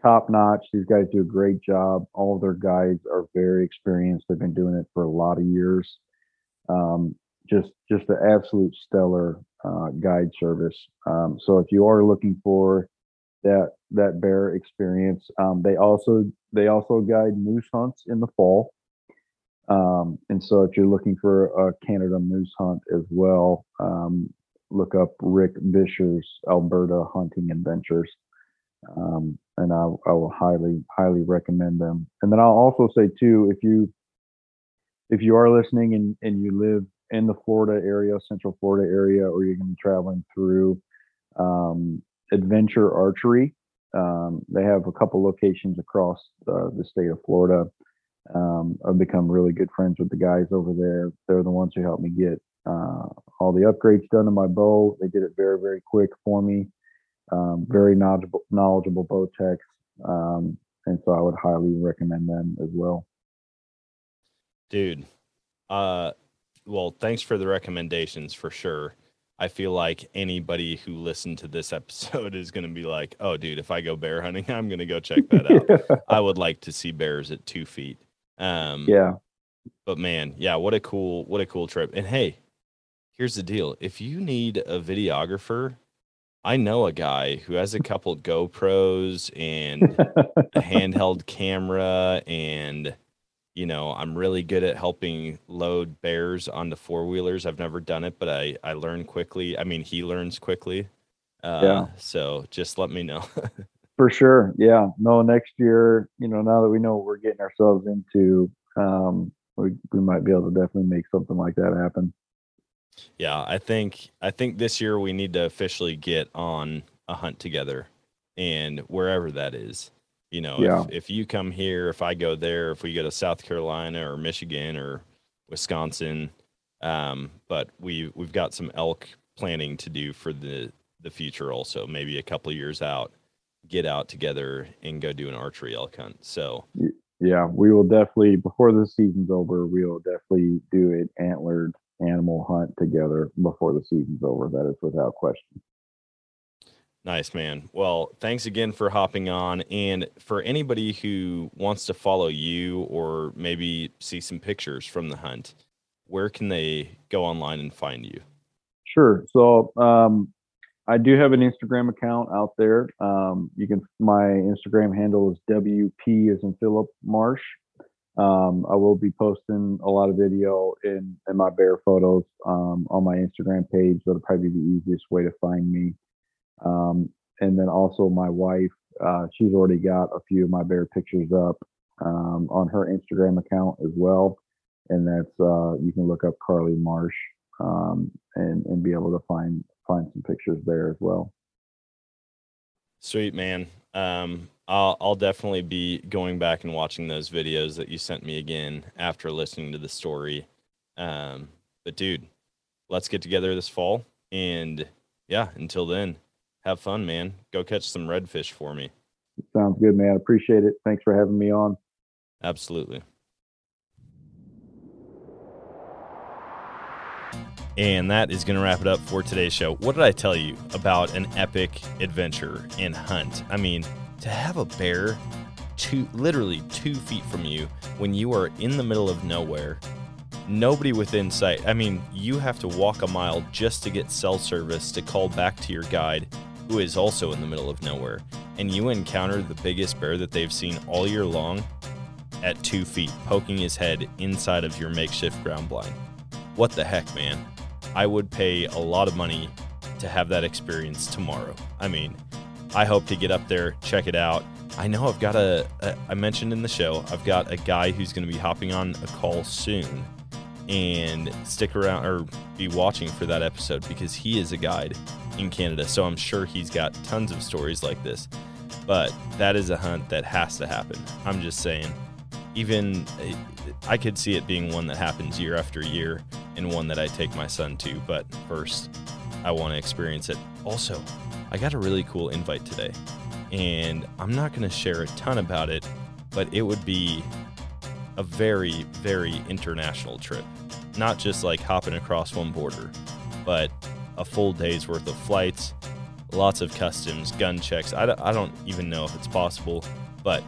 top notch. These guys do a great job. All their guides are very experienced. They've been doing it for a lot of years. Um, just just an absolute stellar uh, guide service. Um, so if you are looking for that that bear experience, um, they also they also guide moose hunts in the fall. Um, and so if you're looking for a Canada moose hunt as well, um, look up Rick Vischer's Alberta Hunting Adventures. Um, and I, I will highly, highly recommend them. And then I'll also say too, if you if you are listening and, and you live in the Florida area, Central Florida area, or you're going to be traveling through um, Adventure Archery, um, they have a couple locations across the state of Florida. Um, I've become really good friends with the guys over there. They're the ones who helped me get uh, all the upgrades done to my bow. They did it very, very quick for me. Um, very knowledgeable, knowledgeable bow techs, um, and so I would highly recommend them as well. Dude, uh, well, thanks for the recommendations for sure. I feel like anybody who listened to this episode is going to be like, oh, dude, if I go bear hunting, I'm going to go check that out. I would like to see bears at two feet. Um, yeah, but man, yeah, what a cool, what a cool trip. And hey, here's the deal: if you need a videographer, I know a guy who has a couple GoPros and a handheld camera and you know, I'm really good at helping load bears onto four wheelers. I've never done it, but I I learn quickly. I mean, he learns quickly. Uh, Yeah. So just let me know. For sure. Yeah. No, next year, you know, now that we know what we're getting ourselves into, um, we, we might be able to definitely make something like that happen. Yeah, I think I think this year we need to officially get on a hunt together, and wherever that is. You know, Yeah. if, if you come here, if I go there, if we go to South Carolina or Michigan or Wisconsin, um, but we we've got some elk planning to do for the the future also, maybe a couple of years out, get out together and go do an archery elk hunt. So Yeah. We will definitely, before the season's over, we will definitely do it antlered animal hunt together before the season's over. That is without question. Nice, man. Well, thanks again for hopping on. And for anybody who wants to follow you or maybe see some pictures from the hunt, where can they go online and find you? Sure. So um, I do have an Instagram account out there. Um, you can my Instagram handle is WP as in Philip Marsh. Um, I will be posting a lot of video in, in my bear photos um, on my Instagram page. That'll probably be the easiest way to find me. Um, and then also my wife, uh, she's already got a few of my bear pictures up um, on her Instagram account as well. And that's uh, you can look up Carly Marsh um, and and be able to find find some pictures there as well. Sweet, man. Um, I'll, I'll definitely be going back and watching those videos that you sent me again after listening to the story. Um, but dude, let's get together this fall. And yeah, until then, have fun, man. Go catch some redfish for me. Sounds good, man. Appreciate it. Thanks for having me on. Absolutely. And that is going to wrap it up for today's show. What did I tell you about an epic adventure and hunt? I mean, to have a bear two, literally two feet from you when you are in the middle of nowhere, nobody within sight. I mean, you have to walk a mile just to get cell service to call back to your guide, who is also in the middle of nowhere. And you encounter the biggest bear that they've seen all year long at two feet, poking his head inside of your makeshift ground blind. What the heck, man? I would pay a lot of money to have that experience tomorrow. I mean, I hope to get up there, check it out. I know I've got a, a I mentioned in the show, I've got a guy who's going to be hopping on a call soon and stick around or be watching for that episode because he is a guide in Canada. So I'm sure he's got tons of stories like this. But that is a hunt that has to happen. I'm just saying even uh, I could see it being one that happens year after year and one that I take my son to. But first, I want to experience it. Also, I got a really cool invite today, and I'm not going to share a ton about it, but it would be a very, very international trip. Not just like hopping across one border, but a full day's worth of flights, lots of customs, gun checks. I don't, I don't even know if it's possible, but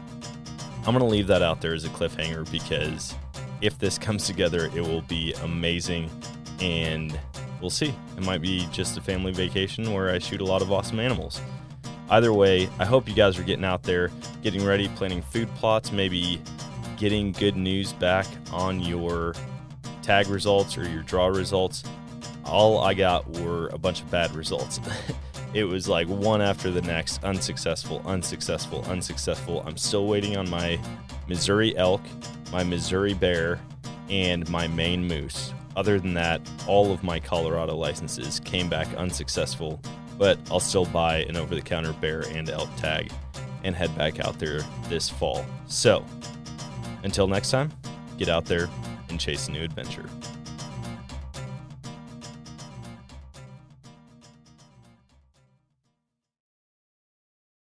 I'm going to leave that out there as a cliffhanger because if this comes together, it will be amazing. And we'll see. It might be just a family vacation where I shoot a lot of awesome animals. Either way, I hope you guys are getting out there, getting ready, planning food plots, maybe getting good news back on your tag results or your draw results. All I got were a bunch of bad results. it was like one after the next unsuccessful, unsuccessful, unsuccessful. I'm still waiting on my Missouri elk, my Missouri bear, and my Maine moose. Other than that, all of my Colorado licenses came back unsuccessful, but I'll still buy an over the counter bear and elk tag and head back out there this fall. So, until next time, get out there and chase a new adventure.